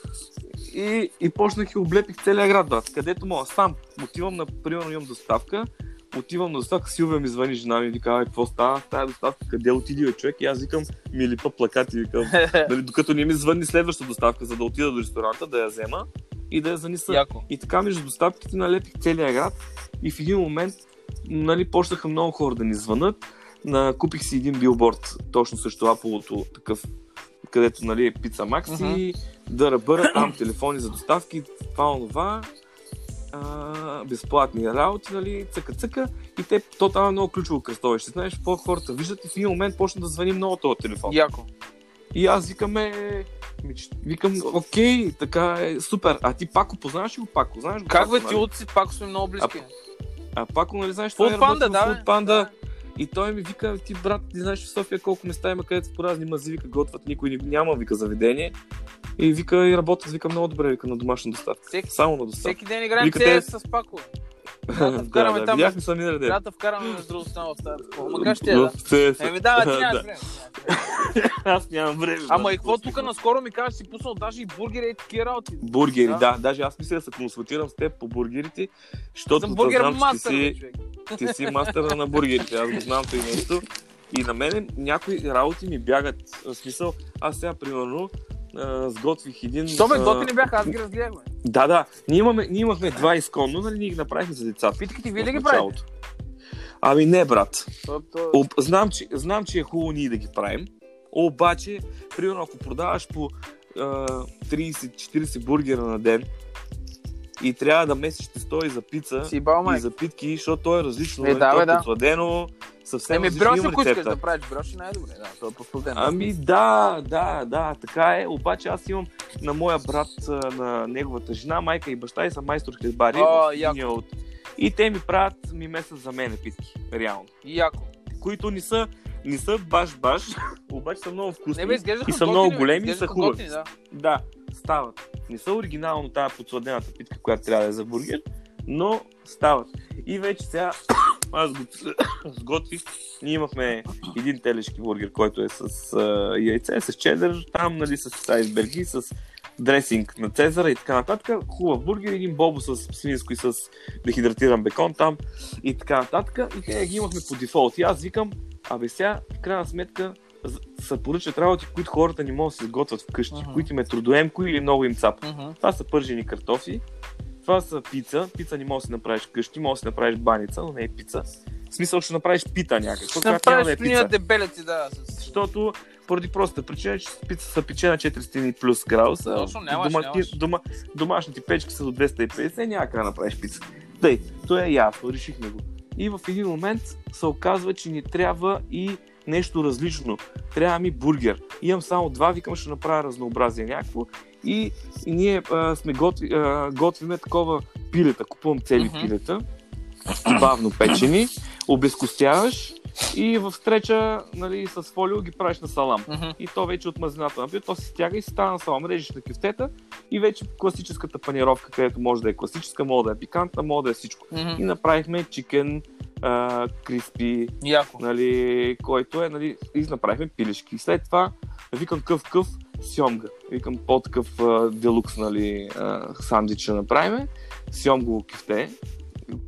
И, и почнах и облепих целия град, брат. Където мога. Сам отивам, на, примерно имам доставка, отивам на доставка, Силвия ми звъни жена ми и вика, «Ай, какво става в тази доставка, къде отиди бе, човек? И аз викам, ми липа плакати, викам, нали, докато не ми звънни следваща доставка, за да отида до ресторанта, да я взема и да я занеса. Яко. И така между доставките налепих целия град и в един момент нали, почнаха много хора да ни звънат. На, купих си един билборд, точно също Apple такъв, където нали, е Пица Макси, да бъра там телефони за доставки, това, онова, а, безплатни работи, нали, цъка-цъка и те, то там е много ключово кръстовище. Знаеш, какво хората виждат и в един момент почна да звъни много този телефон. Яко. И аз викаме, викам, окей, така е, супер. А ти Пако, познаваш ли го Пако? Знаеш го Как Пако, бе, ти нали? от си пак сме много близки. А Пако, нали знаеш, Фуд той панда, в да. Food Panda. И той ми вика, ти брат, ти знаеш в София колко места има, където по разни мази, вика, готвят, никой ни- няма, вика, заведение. И вика, и работят, вика, много добре, вика, на домашна доставка. Всеки- Само на доставка. Всеки ден играем Викате- CS с Пако. да, вкараме да, там- видяхме са минали. Трябва да вкараме между другото само в тази такова. Ма как ще да? Еми да, ти нямаш време. Аз нямам време. Ама и какво тук наскоро ми кажеш, си пуснал даже и бургери и такива работи. Бургери, Да. да. Даже аз мисля да се консултирам с теб по бургерите, защото Съм бургер мастер, ти си мастера на бургерите. Аз го знам това нещо. И на мене някои работи ми бягат. В смисъл, аз сега, примерно, а, сготвих един... Що ме готини бяха, аз ги разгледах. Да, да. Ние, имаме, ние имахме два изконно, нали? Ние ги направихме за децата. Питките вие ли ги правите? Ами не, брат. То- то- Об, знам, че, знам, че е хубаво ние да ги правим, обаче, примерно, ако продаваш по а, 30-40 бургера на ден и трябва да месиш те стои за пица Си бал и за питки, защото то е различно, Е, нали, да, то е да. подсладено, съвсем Еми, различно брош, има ако искаш да правиш брош, е най-добре. Да, то е по-студен. Ами да, да, да, така е. Обаче аз имам на моя брат, на неговата жена, майка и баща и са майстор хлебари. От... И те ми правят, ми месят за мене питки, реално. Яко. които не са, не са баш-баш, обаче са много вкусни Не бе, и са много големи и са хубави. да. Да, стават. Не са оригинално тази подсладената питка, която трябва да е за бургер, но стават. И вече сега аз го сготвих. Ние имахме един телешки бургер, който е с а, яйце, с чедър, там, нали, с айсберги, с дресинг на Цезара и така нататък. Хубав бургер, един бобо с свинско и с дехидратиран бекон там и така нататък. И те ги имахме по дефолт. И аз викам, абе сега, в крайна сметка, се поръчат работи, които хората не могат да се сготвят вкъщи, Мгм. които им е трудоемко или много им цап. Мгм. Това са пържени картофи, това са пица. Пица не можеш да си направиш къщи, можеш да си направиш баница, но не е пица. В смисъл ще направиш пита някак. Ще няма да е направиш пица. дебелеци, да. Защото поради простата причина, че пица са пече на 400 плюс градуса. Точно, нямаш, дома, нямаш. Дома, домашните печки са до 250, няма как да направиш пица. Тъй, то е ясно, решихме го. И в един момент се оказва, че ни трябва и нещо различно. Трябва ми бургер. Имам само два, викам ще направя разнообразие някакво. И, и ние а, сме готви, а, готвиме такова пилета. Купувам цели Мгм. пилета, бавно печени, обезкостяваш и в стреча нали, с фолио ги правиш на салам. Мгм. И то вече от мазината на то се стяга и се става на салам. Режеш на кюфтета и вече класическата панировка, където може да е класическа, може да е пикантна, може да е всичко. Мгм. И направихме чикен, криспи, Яко. нали, който е, нали, и направихме пилешки. След това викам къв къв сьомга. Викам по-такъв делукс, нали, а, сандвич ще направим. Сьомгово кюфте.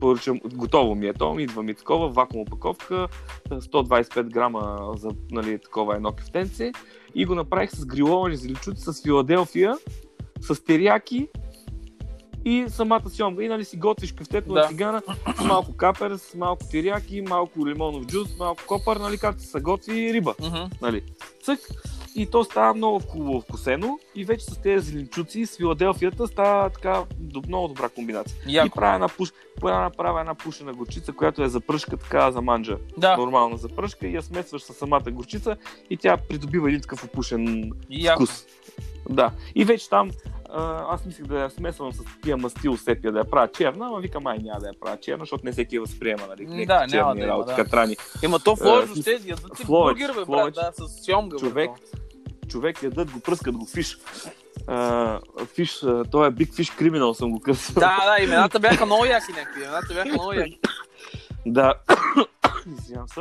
Поръчам, готово ми е то, идва ми такова, вакуум опаковка, 125 грама за нали, такова едно кюфтенце и го направих с гриловани зеленчуци, с Филаделфия, с терияки и самата сьомга. И нали си готвиш кюфтето Да. на цигана с малко капер, с малко терияки, малко лимонов джус, малко копър, нали, както се готви риба Мгм. нали. Цък. и то става много хубаво вкусено и вече с тези зеленчуци с Филаделфията става така много добра комбинация. И Яко. правя една, пуш, правя, правя една пушена горчица, която е за пръшка, така за манджа. Да, Нормална за пръшка и я смесваш с самата горчица и тя придобива един такъв опушен яко. вкус. Да. И вече там аз мислех да я смесвам с такива мастил сепия, да я правя черна, ама вика май няма да я правя черна, защото не всеки възприема, нали? М, да, няма да има, работи, да. катрани. Ема то Ловеч Е, въобще ядат Ловеч, бургер, бе, брат, да, с сьомга. Човек, човек ядат го, пръскат го фиш. Фиш, а, той е Big Fish Criminal съм го кръстил. Да, да, имената бяха много яки някакви, имената бяха много яки. да. Извинявам се.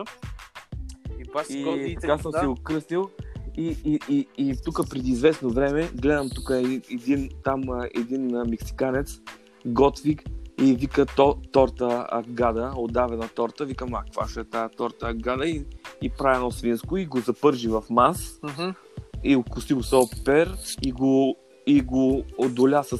И И така съм си го кръстил. И, и, и, и тук преди известно време гледам тук един, там един мексиканец готви и вика то, торта агада, отдавена торта. Викам, а каква ще е тази торта агада? И, и прави едно свинско и го запържи в мас Мгм. и окоси го сол пер и го и го отдоля с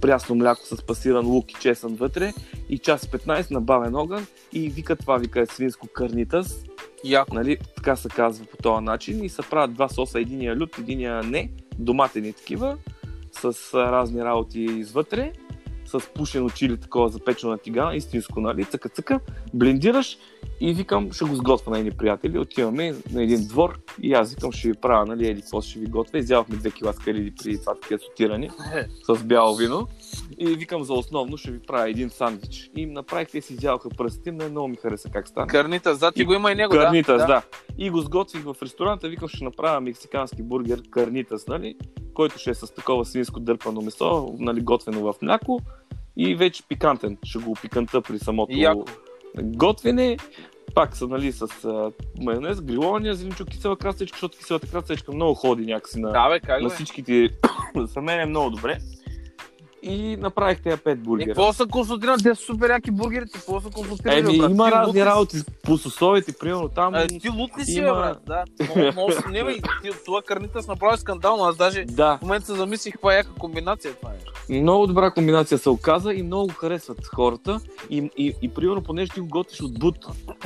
прясно мляко с пасиран лук и чесън вътре и час 15 на бавен огън и вика това вика е свинско карнитас Яко. нали, така се казва по този начин и се правят два соса, единия лют, единия не, доматени такива, с разни работи извътре, с пушено чили, такова запечено на тигана, истинско, нали, цъка-цъка, блендираш и викам, ще го сготвя на едни приятели, отиваме на един двор и аз викам, ще ви правя, нали, еди, какво ще ви готвя, изявахме две кила скариди преди това такива сотирани с бяло вино и викам за основно ще ви правя един сандвич. И им направих, те си изяваха пръстите, но много ми хареса как стана. Карнита, зад ти го има и него, Карнитас, да. да. И го сготвих в ресторанта, викам ще направя мексикански бургер карнитас, нали? който ще е с такова свинско дърпано месо, нали, готвено в мляко и вече пикантен. Ще го пиканта при самото Яко. готвене. Пак са нали, с а, майонез, грилования, зеленчук, кисела красечка, защото киселата красечка много ходи някакси на, Да, бе, на бе? всичките. За мен е много добре. И направих тези пет бургера. какво са консултирани? Те са супер яки бургерите, какво са консултирани? Еми, брат? има разни лут ли си? работи по сосовете, примерно там. А, ти лут ли си, има- брат? Да. Много, не, бе, ти това карнита с направи скандално. Аз даже Да, в момента се замислих каква яка комбинация това е. много добра комбинация се оказа и много го харесват хората. И, и, и примерно, понеже ти го готвиш от бут,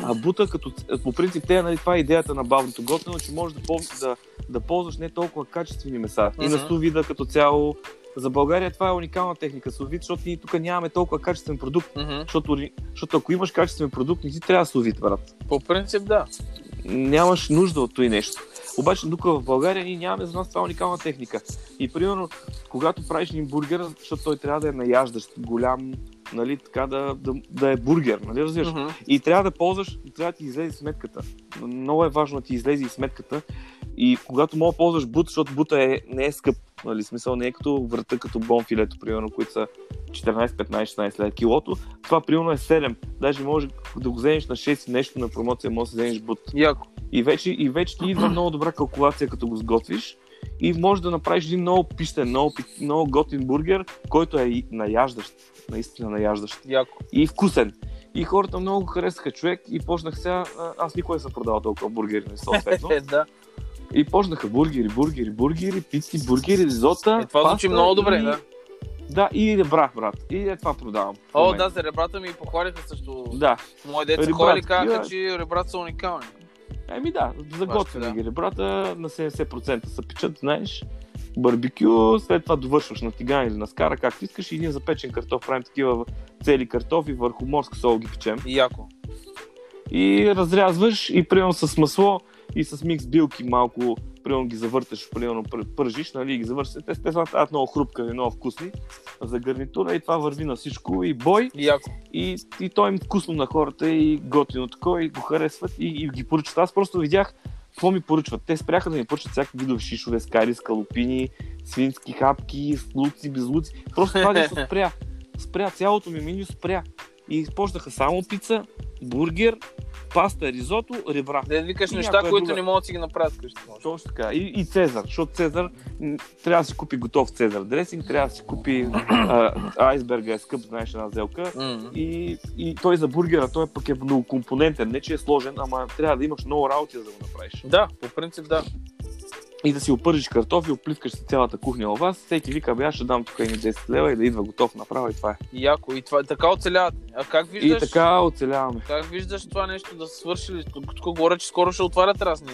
а бута, като, по принцип, те, нали, това е идеята на бавното готвено, че можеш да, да, да ползваш не толкова качествени меса. И на сувида като цяло. За България това е уникална техника сувид, защото ние тук нямаме толкова качествен продукт. Мгм. Защото, защото ако имаш качествен продукт, не ти трябва сувид, брат. По принцип, да. нямаш нужда от това нещо. Обаче тук в България ние нямаме за нас това уникална техника. И примерно, когато правиш един бургер, защото той трябва да е наяждащ, голям, нали, така да, да, да е бургер, нали, разбираш? Мгм. И трябва да ползваш, трябва да ти излезе сметката. Много е важно да ти излезе и сметката. И когато мога да ползваш бут, защото бута е, не е скъп, нали, смисъл не е като врата, като бонфилето, примерно, които са 14, 15, 16 лева килото. Това примерно е 7. Даже може да го вземеш на 6 и нещо на промоция, може да вземеш бут. Яко. И вече, и вече ти идва много добра калкулация, като го сготвиш. И можеш да направиш един много пищен, много, много готин бургер, който е наяждащ. Наистина наяждащ. Яко. И вкусен. И хората много го харесаха човек и почнах сега, аз никога не съм продавал толкова бургери, не съответно. Да. И почнаха бургери, бургери, бургери, пици, бургери, ризота. Е, това звучи паста много добре, и... да. Да, и ребра, брат. И е това продавам. О, да, за ребрата ми похвалиха също. Да. Мои деца ходили казаха, че ребрата са уникални. Еми да, заготвяме да. ги ребрата, на 70% се печат, знаеш, барбекю, след това довършваш на тиган или на скара, както искаш, и един запечен картоф, правим такива цели картофи, върху морска сол ги печем. Яко. И разрязваш и примерно с масло и с микс билки малко, примерно ги завърташ, примерно пр- пържиш, нали, ги завършиш. Те, те стават много хрупкави, много вкусни за гарнитура и това върви на всичко и бой Яко. и, и то им вкусно на хората и готино такова и го харесват и, и ги поръчват. Аз просто видях какво ми поръчват. Те спряха да ми поръчват всякакви видове шишове, скари, скалопини, свински хапки, луци, без луци. Просто това нещо спря. Спря, цялото ми меню спря. И почнаха само пица, бургер, паста, ризото, ребра. Да викаш И неща, които друга. не могат да си ги направят вкъщи. Точно така. И, и Цезар, защото Цезар трябва да си купи готов Цезар дресинг, трябва да си купи а, айсберга е скъп, знаеш една сделка. М. И, и той за бургера, той пък е многокомпонентен, не че е сложен, ама трябва да имаш много работи за да го направиш. Да, по принцип да. И да си опържиш картофи, оплискаш си цялата кухня у вас, всеки вика, бе, ще дам тук едни 10 лева и да идва готов направо и това е. Яко. И това така оцеляват. А как И виждаш? така оцеляваме. Как виждаш това нещо да се свърши? Тук, тук говоря, че скоро ще отварят разни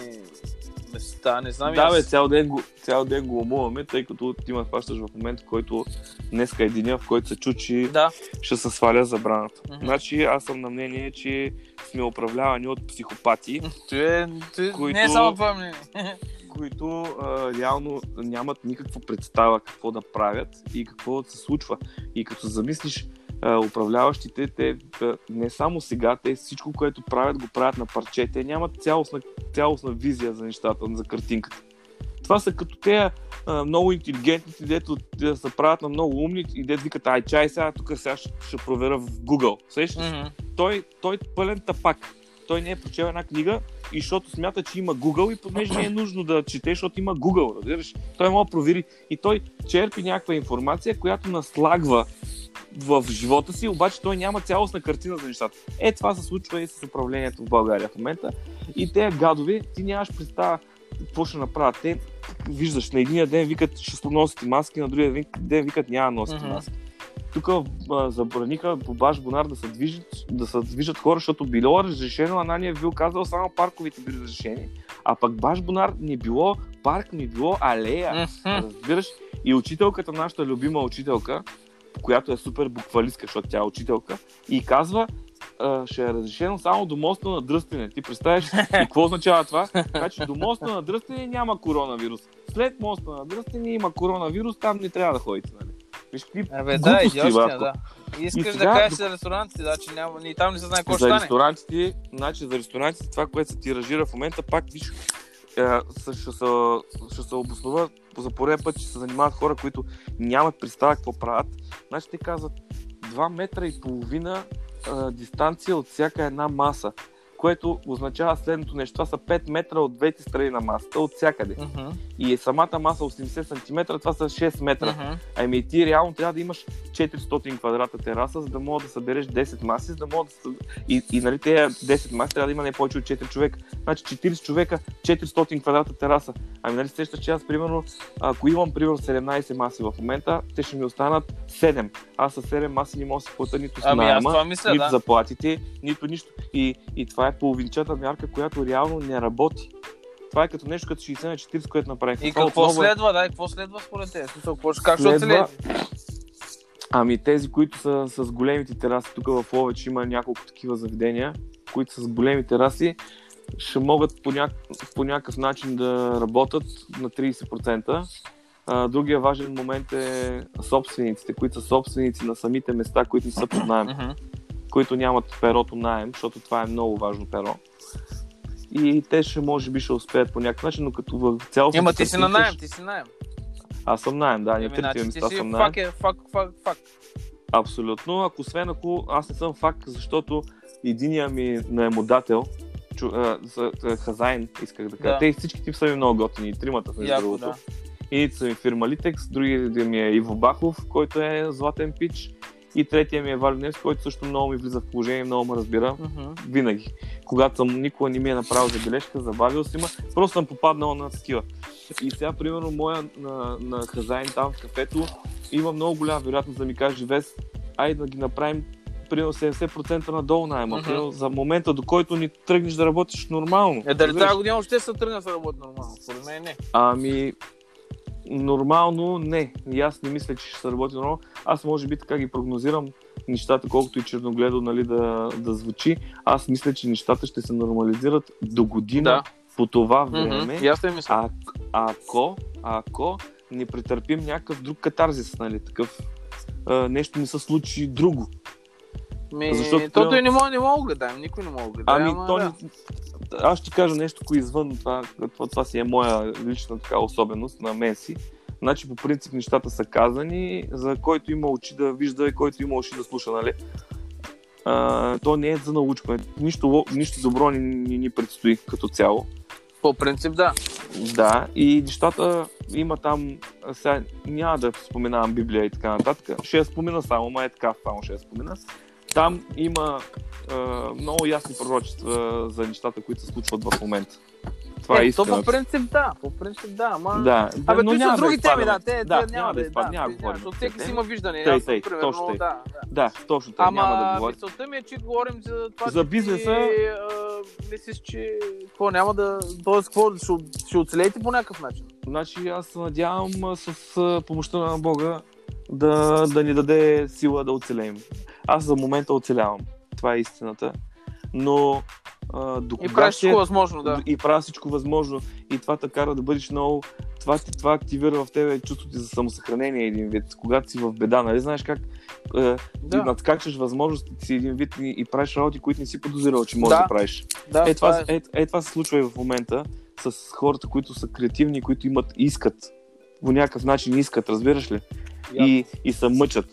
места, не знам и Да, аз. бе, цял ден, го, цял ден го умуваме, тъй като ти ме хващаш в момента, в който днеска е деня, в който се чучи, Да. ще се сваля забраната. Мгм. Значи аз съм на мнение, че сме управлявани от психопати, Той е, той Които- не е само твое мнение. които а, реално нямат никаква представа какво да правят и какво се случва. И като замислиш а, управляващите, те а, не само сега, те всичко, което правят, го правят на парче. Те нямат цялостна, цялостна визия за нещата, за картинката. Това са като те а, много интелигентните, дето те се правят на много умни и дето викат, ай чай сега, тук сега ще, ще проверя в Google. Сещаш? Мгм. той, той е пълен тапак. Той не е прочел една книга и защото смята, че има Google и понеже не е нужно да чете, защото има Google, разбираш? Той може да провери и той черпи някаква информация, която наслагва в живота си, обаче той няма цялостна картина за нещата. Е, това се случва и с управлението в България в момента. И те гадови, ти нямаш представа какво ще направят. Те, виждаш, на единия ден викат ще носите маски, на другия ден- викат няма носите Мгм. маски. Тук а, забраниха по баш Бонар да се движат, да се движат хора, защото било разрешено, Ананиев бил казал само парковите били разрешени, а пък баш Бонар не било парк, не било алея. Разбираш? И учителката, нашата любима учителка, която е супер буквалистка, защото тя е учителка, и казва, ще е разрешено само до моста на дръстене. Ти представяш и какво означава това? Че до моста на дръстене няма коронавирус. След моста на дръстене има коронавирус, там не трябва да ходите. Нали? Виж какви Абе, да, идиотщина, да. Искаш И да сега, кажеш док- за ресторантите, да, че няма, и там не се знае какво ще за стане. ресторантите, значи за ресторантите това, което се тиражира в момента, пак виж, е, ще, се, ще се обоснова за пореден път, че се занимават хора, които нямат представа какво правят. Значи те казват 2 метра и половина а, дистанция от всяка една маса, което означава следното нещо. Това са 5 метра от двете страни на масата, от всякъде. Мгм, И самата маса 80 см, това са 6 метра. мгм. Ами ти реално трябва да имаш 400 квадрата тераса, за да мога да събереш 10 маси, за да мога да и, и нали тези 10 маси трябва да има не повече от 4 човека. Значи 40 човека, 400 квадрата тераса. Ами нали сещаш, че аз примерно, ако имам примерно 17 маси в момента, те ще ми останат 7. Аз с 7 маси не мога да си плата нито с Ами това мисля, нито да. заплатите, нито нищо. И, и това е половинчата мярка, която реално не работи. Това е като нещо като 60 на 40, което направихме. И какво отново е- следва, да, и какво следва според те? Смисъл, какво ще, ще Следва-? Ами тези, които са с големите тераси, тук в Ловеч има няколко такива заведения, които са с големи тераси, ще могат по, ня... по някакъв начин да работят на 30%. А, другия важен момент е собствениците, които са собственици на самите места, които не са под найем, Мгм. Които нямат перото найем, защото това е много важно перо. И те ще може би ще успеят по някакъв начин, но като в цялото... Ема ти си на найем, ти си наем. Аз съм найем, да, ние трите значи ти места съм найем. фак е, фак, фак, фак. Абсолютно. Ако освен ако аз не съм факт, защото единия ми наемодател, чу, а, за, за, хазайн, исках да кажа. Да. Те всички са ми много готини, и тримата между Яко, другото. да. Единица са ми фирма Litex, другия ми е Иво Бахов, който е златен пич. И третия ми е Валю Невски, който също много ми влиза в положение, много ме разбира. Мгм. Винаги. Когато съм, никога не ми е направил забележка, забавил си ма, просто съм попаднал на такива. И сега, примерно, моя на, на хазайн там в кафето има много голяма вероятност да ми каже, Вес, айде да ги направим примерно 70% надолу найема. Мгм. Примерно, за момента, до който ни тръгнеш да работиш нормално. Е, дали тази година още се тръгна да работи нормално? Според мен не. Ами, нормално не. И аз не мисля, че ще се работи нормално. Аз може би така ги прогнозирам нещата, колкото и черногледо нали, да, да звучи. Аз мисля, че нещата ще се нормализират до година Да. по това време. Мисля. А, ако, ако не претърпим някакъв друг катарзис, нали, такъв а, нещо не се случи друго. Ми, защото тото не мога, не мога да гадаем, никой не мога да гадаем. Ами, ама то да. Аз ще кажа нещо, кое извън това, това, това си е моя лична така особеност на мен си. Значи, по принцип, нещата са казани, за който има очи да вижда и който има уши да слуша, нали? А, то не е за научване. Нищо, нищо добро ни, ни, ни предстои като цяло. По принцип, да. Да, и нещата има там, сега няма да споменавам Библия и така нататък, ще я спомена само, ма е така, само ще я спомена. Там има а, много ясни пророчества за нещата, които се случват в момента. Това е, е, то по принцип да, по принцип да, ама... Да, Абе, но той са да други теми, изпадаме. да, те, да, те няма да, изпад, няма да да, говорим. защото за всеки си има теми. виждане. Тъй, Аз, тъй, примерно, точно да, да. Да, точно така, няма да Ама говорим. мисълта ми е, че говорим за това, За че бизнеса. Ти, а, мислиш, че какво няма да... Тоест, какво, ще, ще оцелеете по някакъв начин. Значи аз се надявам с помощта на Бога да, да ни даде сила да оцелеем. Аз за момента оцелявам. Това е истината. Но а, до И правиш всичко възможно, да. И правя всичко възможно. И това те кара да бъдеш много... Това, ти- това активира в тебе чувството ти за самосъхранение един вид. Когато си в беда, нали знаеш как е, ти Да, надскачаш възможностите си един вид и, и правиш работи, които не си подозирал, че можеш да, Да. правиш. да, Е това, е. е, е, това се случва и в момента с хората, които са креативни, които имат, искат. По някакъв начин искат, разбираш ли? И, и се мъчат.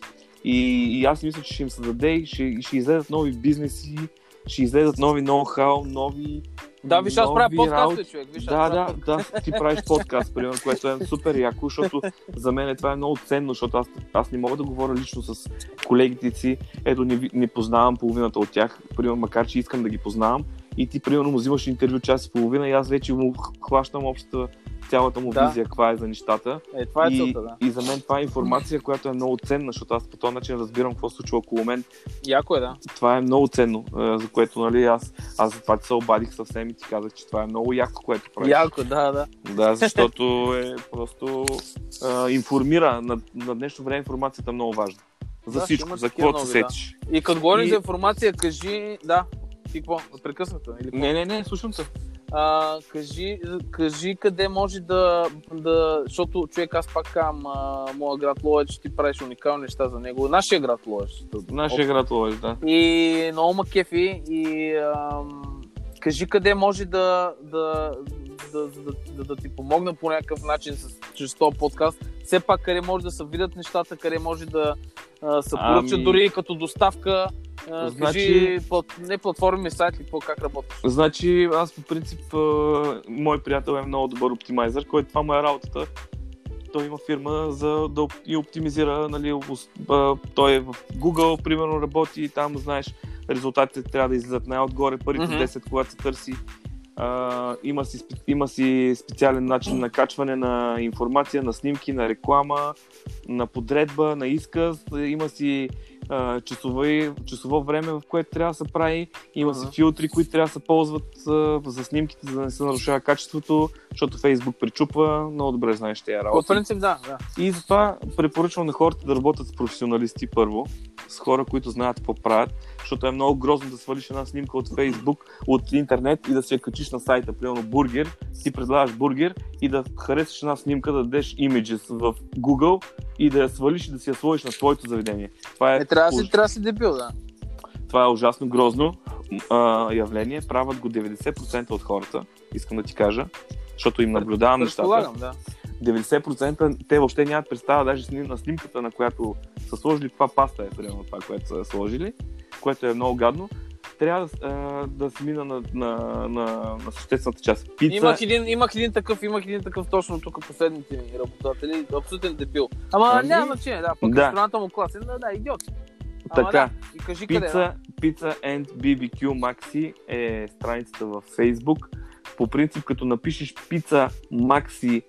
И, и аз мисля, че ще им се даде и ще, ще излезат нови бизнеси, ще излезат нови ноу-хау, нови Да, виж, аз правя подкаст, човек. Виж, Да, да, да, ти правиш подкаст, примерно, което е супер яко, защото за мен това е много ценно, защото аз, аз не мога да говоря лично с колегите си, ето не, не познавам половината от тях, примерно, макар че искам да ги познавам, и ти примерно му взимаш интервю час и половина и аз вече му хващам общата цялата му Да. визия, каква е за нещата. Е, това е и, целта, да. и за мен това е информация, която е много ценна, защото аз по този начин разбирам какво се случва около мен. Яко е, да. Това е много ценно, е, за което нали, аз, аз за това ти се обадих съвсем и ти казах, че това е много яко, което правиш. Яко, да, да. Да, защото е просто а, информира. На, на днешно време информацията е много важна. За Да, всичко, за каквото се нови, да. сетиш. И като говорим И- за информация, кажи... Да, ти какво? Прекъсната? Или? Не, не, не, слушам се. А, кажи, кажи къде може да, да... Защото човек, аз пак а, моя град Ловеч, ти правиш уникални неща за него. Нашия град Ловеч. Нашия град Ловеч, да. И много ма кефи и ам, кажи къде може да, да, да, да, да, да ти помогна по някакъв начин с, чрез този подкаст. Все пак къде може да се видят нещата, къде може да а, се поръчат Ами- дори като доставка. А, Значи- Кажи, плат, не платформи, сайт ли, как работиш? Значи, аз по принцип, а, мой приятел е много добър оптимайзър, който това му е работата. Той има фирма за да и оптимизира, нали, а, той е в Google, примерно, работи и там, знаеш, резултатите трябва да излизат най-отгоре, първите Мгм. 10, когато се търси. А, има, си, има си специален начин на качване на информация, на снимки, на реклама, на подредба, на изказ. Има си а, часови, часово време, в което трябва да се прави. Има си Ага. филтри, които трябва да се ползват а, за снимките, за да не се нарушава качеството, защото Фейсбук причупва. Много добре знаеш тези По работи. принцип, да. да. И затова препоръчвам на хората да работят с професионалисти първо, с хора, които знаят какво правят, защото е много грозно да свалиш една снимка от Фейсбук, от интернет и да си я качиш на сайта, примерно бургер, ти предлагаш бургер и да харесаш една снимка, да дадеш images в Google и да я свалиш и да си я сложиш на твоето заведение. Това е, Е, трябва да си, трябва да си дебил, да. това е ужасно грозно а, явление. Правят го 90% от хората, искам да ти кажа, защото им наблюдавам нещата. Да. 90% те въобще нямат представа даже на снимката, на която са сложили каква паста е, примерно това, което са сложили, което е много гадно. Трябва да, а, да се мина на, на, на, на съществената част. Пица, Имах един, имах един такъв, имах един такъв точно тук последните ми работодатели, абсолютен дебил. Ама Ами, няма значение, да, пък да. ресторантът му класен, да, да, идиот. Ама така. да, и кажи къде. Пица, да. Pizza and BBQ Maxi е страницата в Facebook. По принцип, като напишеш Pizza Maxi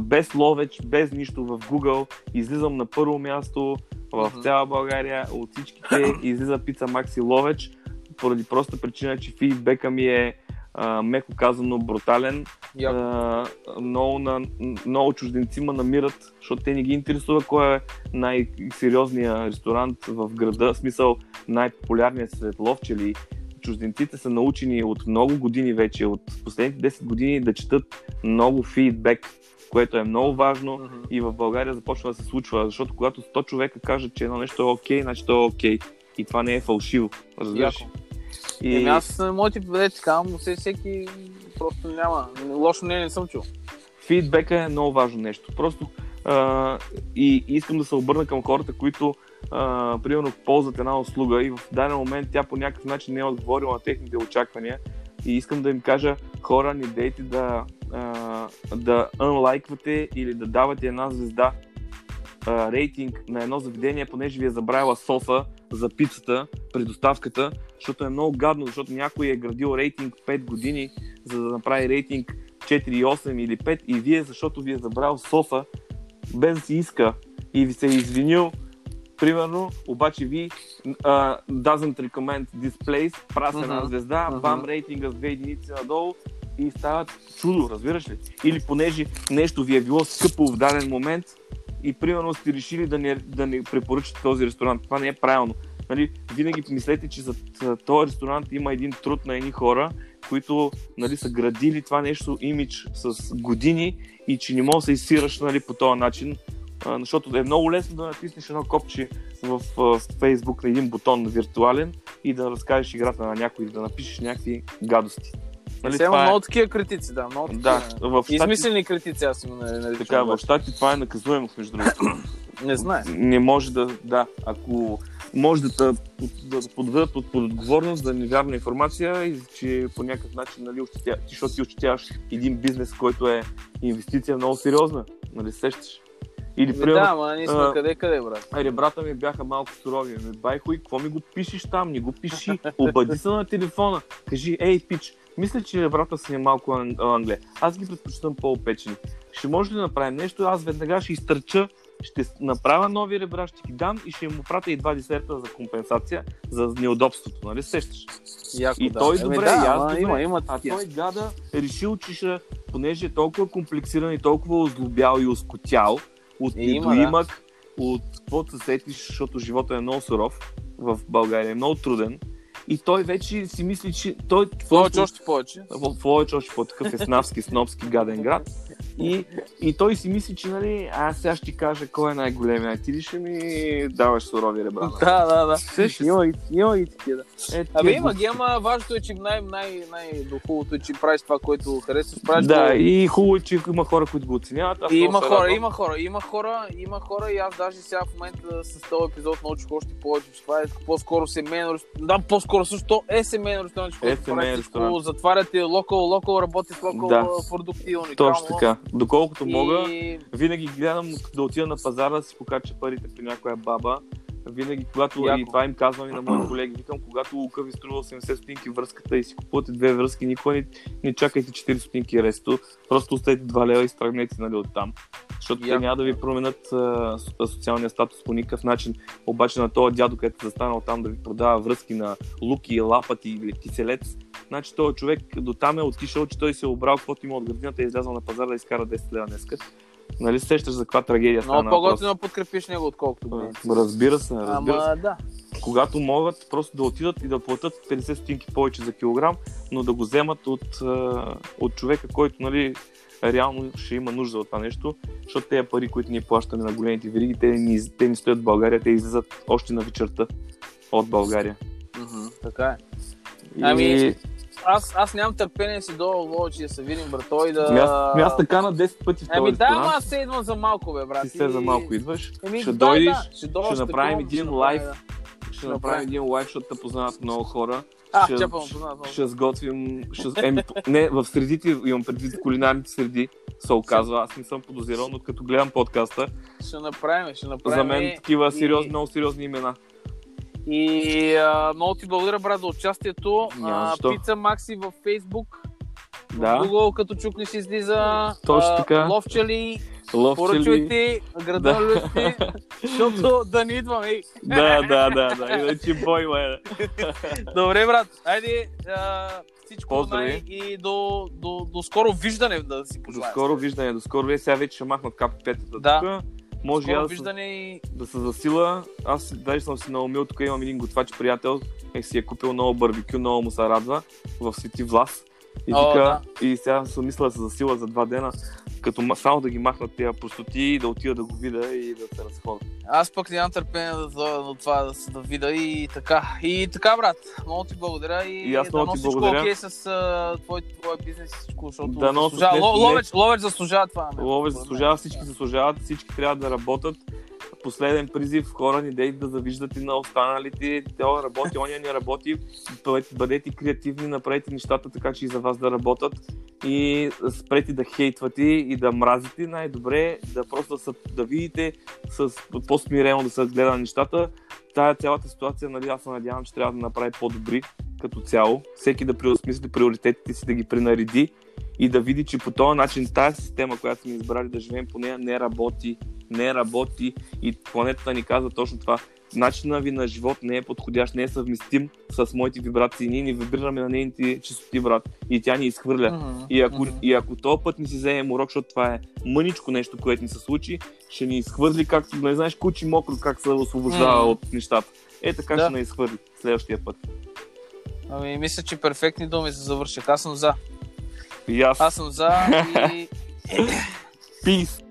без ловеч, без нищо в Google, излизам на първо място в цяла България от всичките излиза Pizza Maxi ловеч, поради проста причина, че фидбека ми е а, меко казано брутален. Яко. А, много, на, много чужденци ме намират, защото те не ги интересува кой е най-сериозният ресторант в града, в смисъл най-популярният сред ловчели. Чужденците са научени от много години вече, от последните 10 години да четат много фидбек, което е много важно Мгм. и в България започва да се случва, защото когато 100 човека кажат, че едно нещо е окей, значи то е окей. И това не е фалшиво, разбираш? Яко. И... Еми аз моите деца казвам, но все всеки просто няма. Лошо не, не съм чул. фидбека е много важно нещо. Просто а, и искам да се обърна към хората, които а, примерно ползват една услуга и в даден момент тя по някакъв начин не е отговорила на техните очаквания и искам да им кажа хора, не дейте да, а, да unлайквате или да давате една звезда а, рейтинг на едно заведение, понеже ви е забравила соса за пицата, предоставката, защото е много гадно, защото някой е градил рейтинг 5 години за да направи рейтинг 4,8 или 5 и вие, защото ви е забрал соса, без да си иска и ви се е извинил, примерно, обаче ви uh, doesn't recommend this place, праса една Мгм. звезда, Мгм. бам, рейтинга с две единици надолу и става чудо, разбираш ли? Или понеже нещо ви е било скъпо в даден момент и примерно сте решили да не, да не препоръчате този ресторант. Това не е правилно. Нали, винаги помислете, че за този ресторант има един труд на едни хора, които нали, са градили това нещо, имидж с години и че не можеш да се изсираш нали, по този начин, а, защото е много лесно да натиснеш едно копче в а, Facebook на един бутон виртуален и да разкажеш играта на някой да напишеш някакви гадости. Нали, това има е- много такива критици, да. Много Да, такива. в Штатите, Измислени критици, аз нали, наричам. така, в щати това е наказуемо, между другото. Не знае. не може да, да, ако може да да подведат под, под отговорност за невярна информация и че по някакъв начин, нали, ощетя, ти, защото ти ощетяваш един бизнес, който е инвестиция много сериозна, нали, сещаш. Или, Ми, примерно, да, ама ние сме а, къде къде, брат. ребрата ми бяха малко сурови. Ме байхо и какво ми го пишеш там? Не го пиши. Обади се на телефона. Кажи, ей, пич, мисля, че ребрата са ни малко ан- англе. Аз ги предпочитам по-опечени. Ще може ли да направим нещо? Аз веднага ще изтърча, ще направя нови ребра, ще ги дам и ще му пратя и два десерта за компенсация за неудобството, нали сещаш? Яко, И да. той Еми, добре, да, и аз добре. Има, има А той гада е решил, че ще, понеже е толкова комплексиран и толкова озлобял и оскотял от Е, има, недоимък, от каквото се сетиш, защото живота е много суров в България, е много труден. И той вече си мисли, че той Повече, още повече. в повече още по-такъв еснавски, снобски, гаден град. И, и той си мисли, че нали, аз сега ще ти кажа кой е най-големия. Ти ли ще ми даваш сурови ребра? нали? Да, да, да. Сещаш Има и, има и такива. да. Е, Абе има ги, ама важното е, че най- най- най-дохубавото е, че правиш това, което харесваш. Правиш Да, го- и хубаво е, че има хора, които го оценяват. Аз има хора, радвам. има хора, има хора, има хора и аз даже сега в момента с този епизод научих още повече, че това е по-скоро семейно ресторант. Да, по-скоро също е семейно ресторант, Е че семейен всичко, ресторант. затваряте локал, локал, работи с локал Да. продукти. Точно така. Доколкото И... мога, винаги гледам да отида на пазара да си покача парите при някоя баба. Винаги, когато Яко. и това им казвам и на моите колеги, викам, когато лука ви струва 80 стотинки връзката и си купувате две връзки, никога не, не чакайте 4 стотинки ресто, просто оставете 2 лева и стръгнете нали, оттам. Защото те Яко. няма да ви променят а, со- социалния статус по никакъв начин. Обаче на този дядо, където е застанал там да ви продава връзки на луки, лапати или киселец, значи този човек до там е отишъл, че той се е обрал каквото има от градината и е излязъл на пазара да изкара 10 лева днеска. Нали се сещаш за каква трагедия стана Много по-готино подкрепиш него, отколкото го. Разбира се, разбира се. Ама да. Когато могат просто да отидат и да платят 50 стотинки повече за килограм, но да го вземат от, от човека, който нали, реално ще има нужда от това нещо, защото тези пари, които ние плащаме на големите вериги, те ни, те ни стоят в България, те излизат още на вечерта от България. Така е. И... Ами, Аз, аз нямам търпение си до Ловечи да се видим, брато, и да... Ами аз, аз така на 10 пъти в този Ами да, ама аз се идвам за малко, бе, брат. Ти се за малко идваш. Еми, ще да, дойдеш, да, ще, дойда, ще направим такова, един ще лайв. да. Ще направим един лайв, защото те познават много хора. А, ще, чепа, му познават много. ще сготвим... Ще, еми, не, в средите, имам предвид кулинарните среди, се оказва. Аз не съм подозирал, но като гледам подкаста, Ще направим, ще направим. за мен такива сериозни, много сериозни имена. И а, много ти благодаря, брат, за участието. Няма А, защо. Пица Макси във. В Да, Google, като чукнеш, излиза. Точно така. Ловчали, ловчели. поръчвайте, града Да. люльки, защото да не идвам, ей. Да, да, да, да. Иначе бой, бе. Добре, брат. Айде, а, всичко Поздрави. най- и до, до, до скоро виждане да си До пожелая. скоро виждане, до скоро. Сега вече ще махнат кап-петата Да. тук. Може Скоро аз да, виждане и... да се засила. Аз даже съм си наумил, тук имам един готвач приятел, е си е купил ново барбекю, много му се радва в Свети Влас. И, О, така, и сега съм мисля да се засила за два дена, като само да ги махнат тези простоти и да отида да го видя и да се разходя. Аз пък нямам търпение да, да, до това да се да видя и така. И така, брат. Много ти благодаря и, И аз много дано ти всичко благодаря. окей с а, твой, твой бизнес и всичко, защото Дано с заслужава. не- Ло- не- Ловеч, ловеч заслужава това. бе. Ловеч Според заслужава, всички заслужават, всички трябва да работят. Последен призив, хора, не дейте да завиждате на останалите. Той работи, оня не работи. Бъдете креативни, направете нещата така, че и за вас да работят. И спрете да хейтвате и да мразите. Най-добре е да просто са, да видите с по-смирено да се гледа нещата. Тая цялата ситуация, нали, аз се надявам, че трябва да направи по-добри като цяло, всеки да преосмисли приоритетите си, да ги пренареди и да види, че по този начин тази система, която сме избрали да живеем по нея, не работи, не работи и планетата ни казва точно това. Начина ви на живот не е подходящ, не е съвместим с моите вибрации. Ние ни вибрираме на нейните чистоти, брат, и тя ни изхвърля. Мгм, И ако, и ако този път ни си вземем урок, защото това е мъничко нещо, което ни се случи, ще ни изхвърли както, не знаеш, кучи мокро как се освобождава Мгм. от нещата. Е, така Да. ще ни изхвърли следващия път. Ами, мисля, че перфектни думи се завърших. Аз съм за. И аз. Аз съм за и Peace!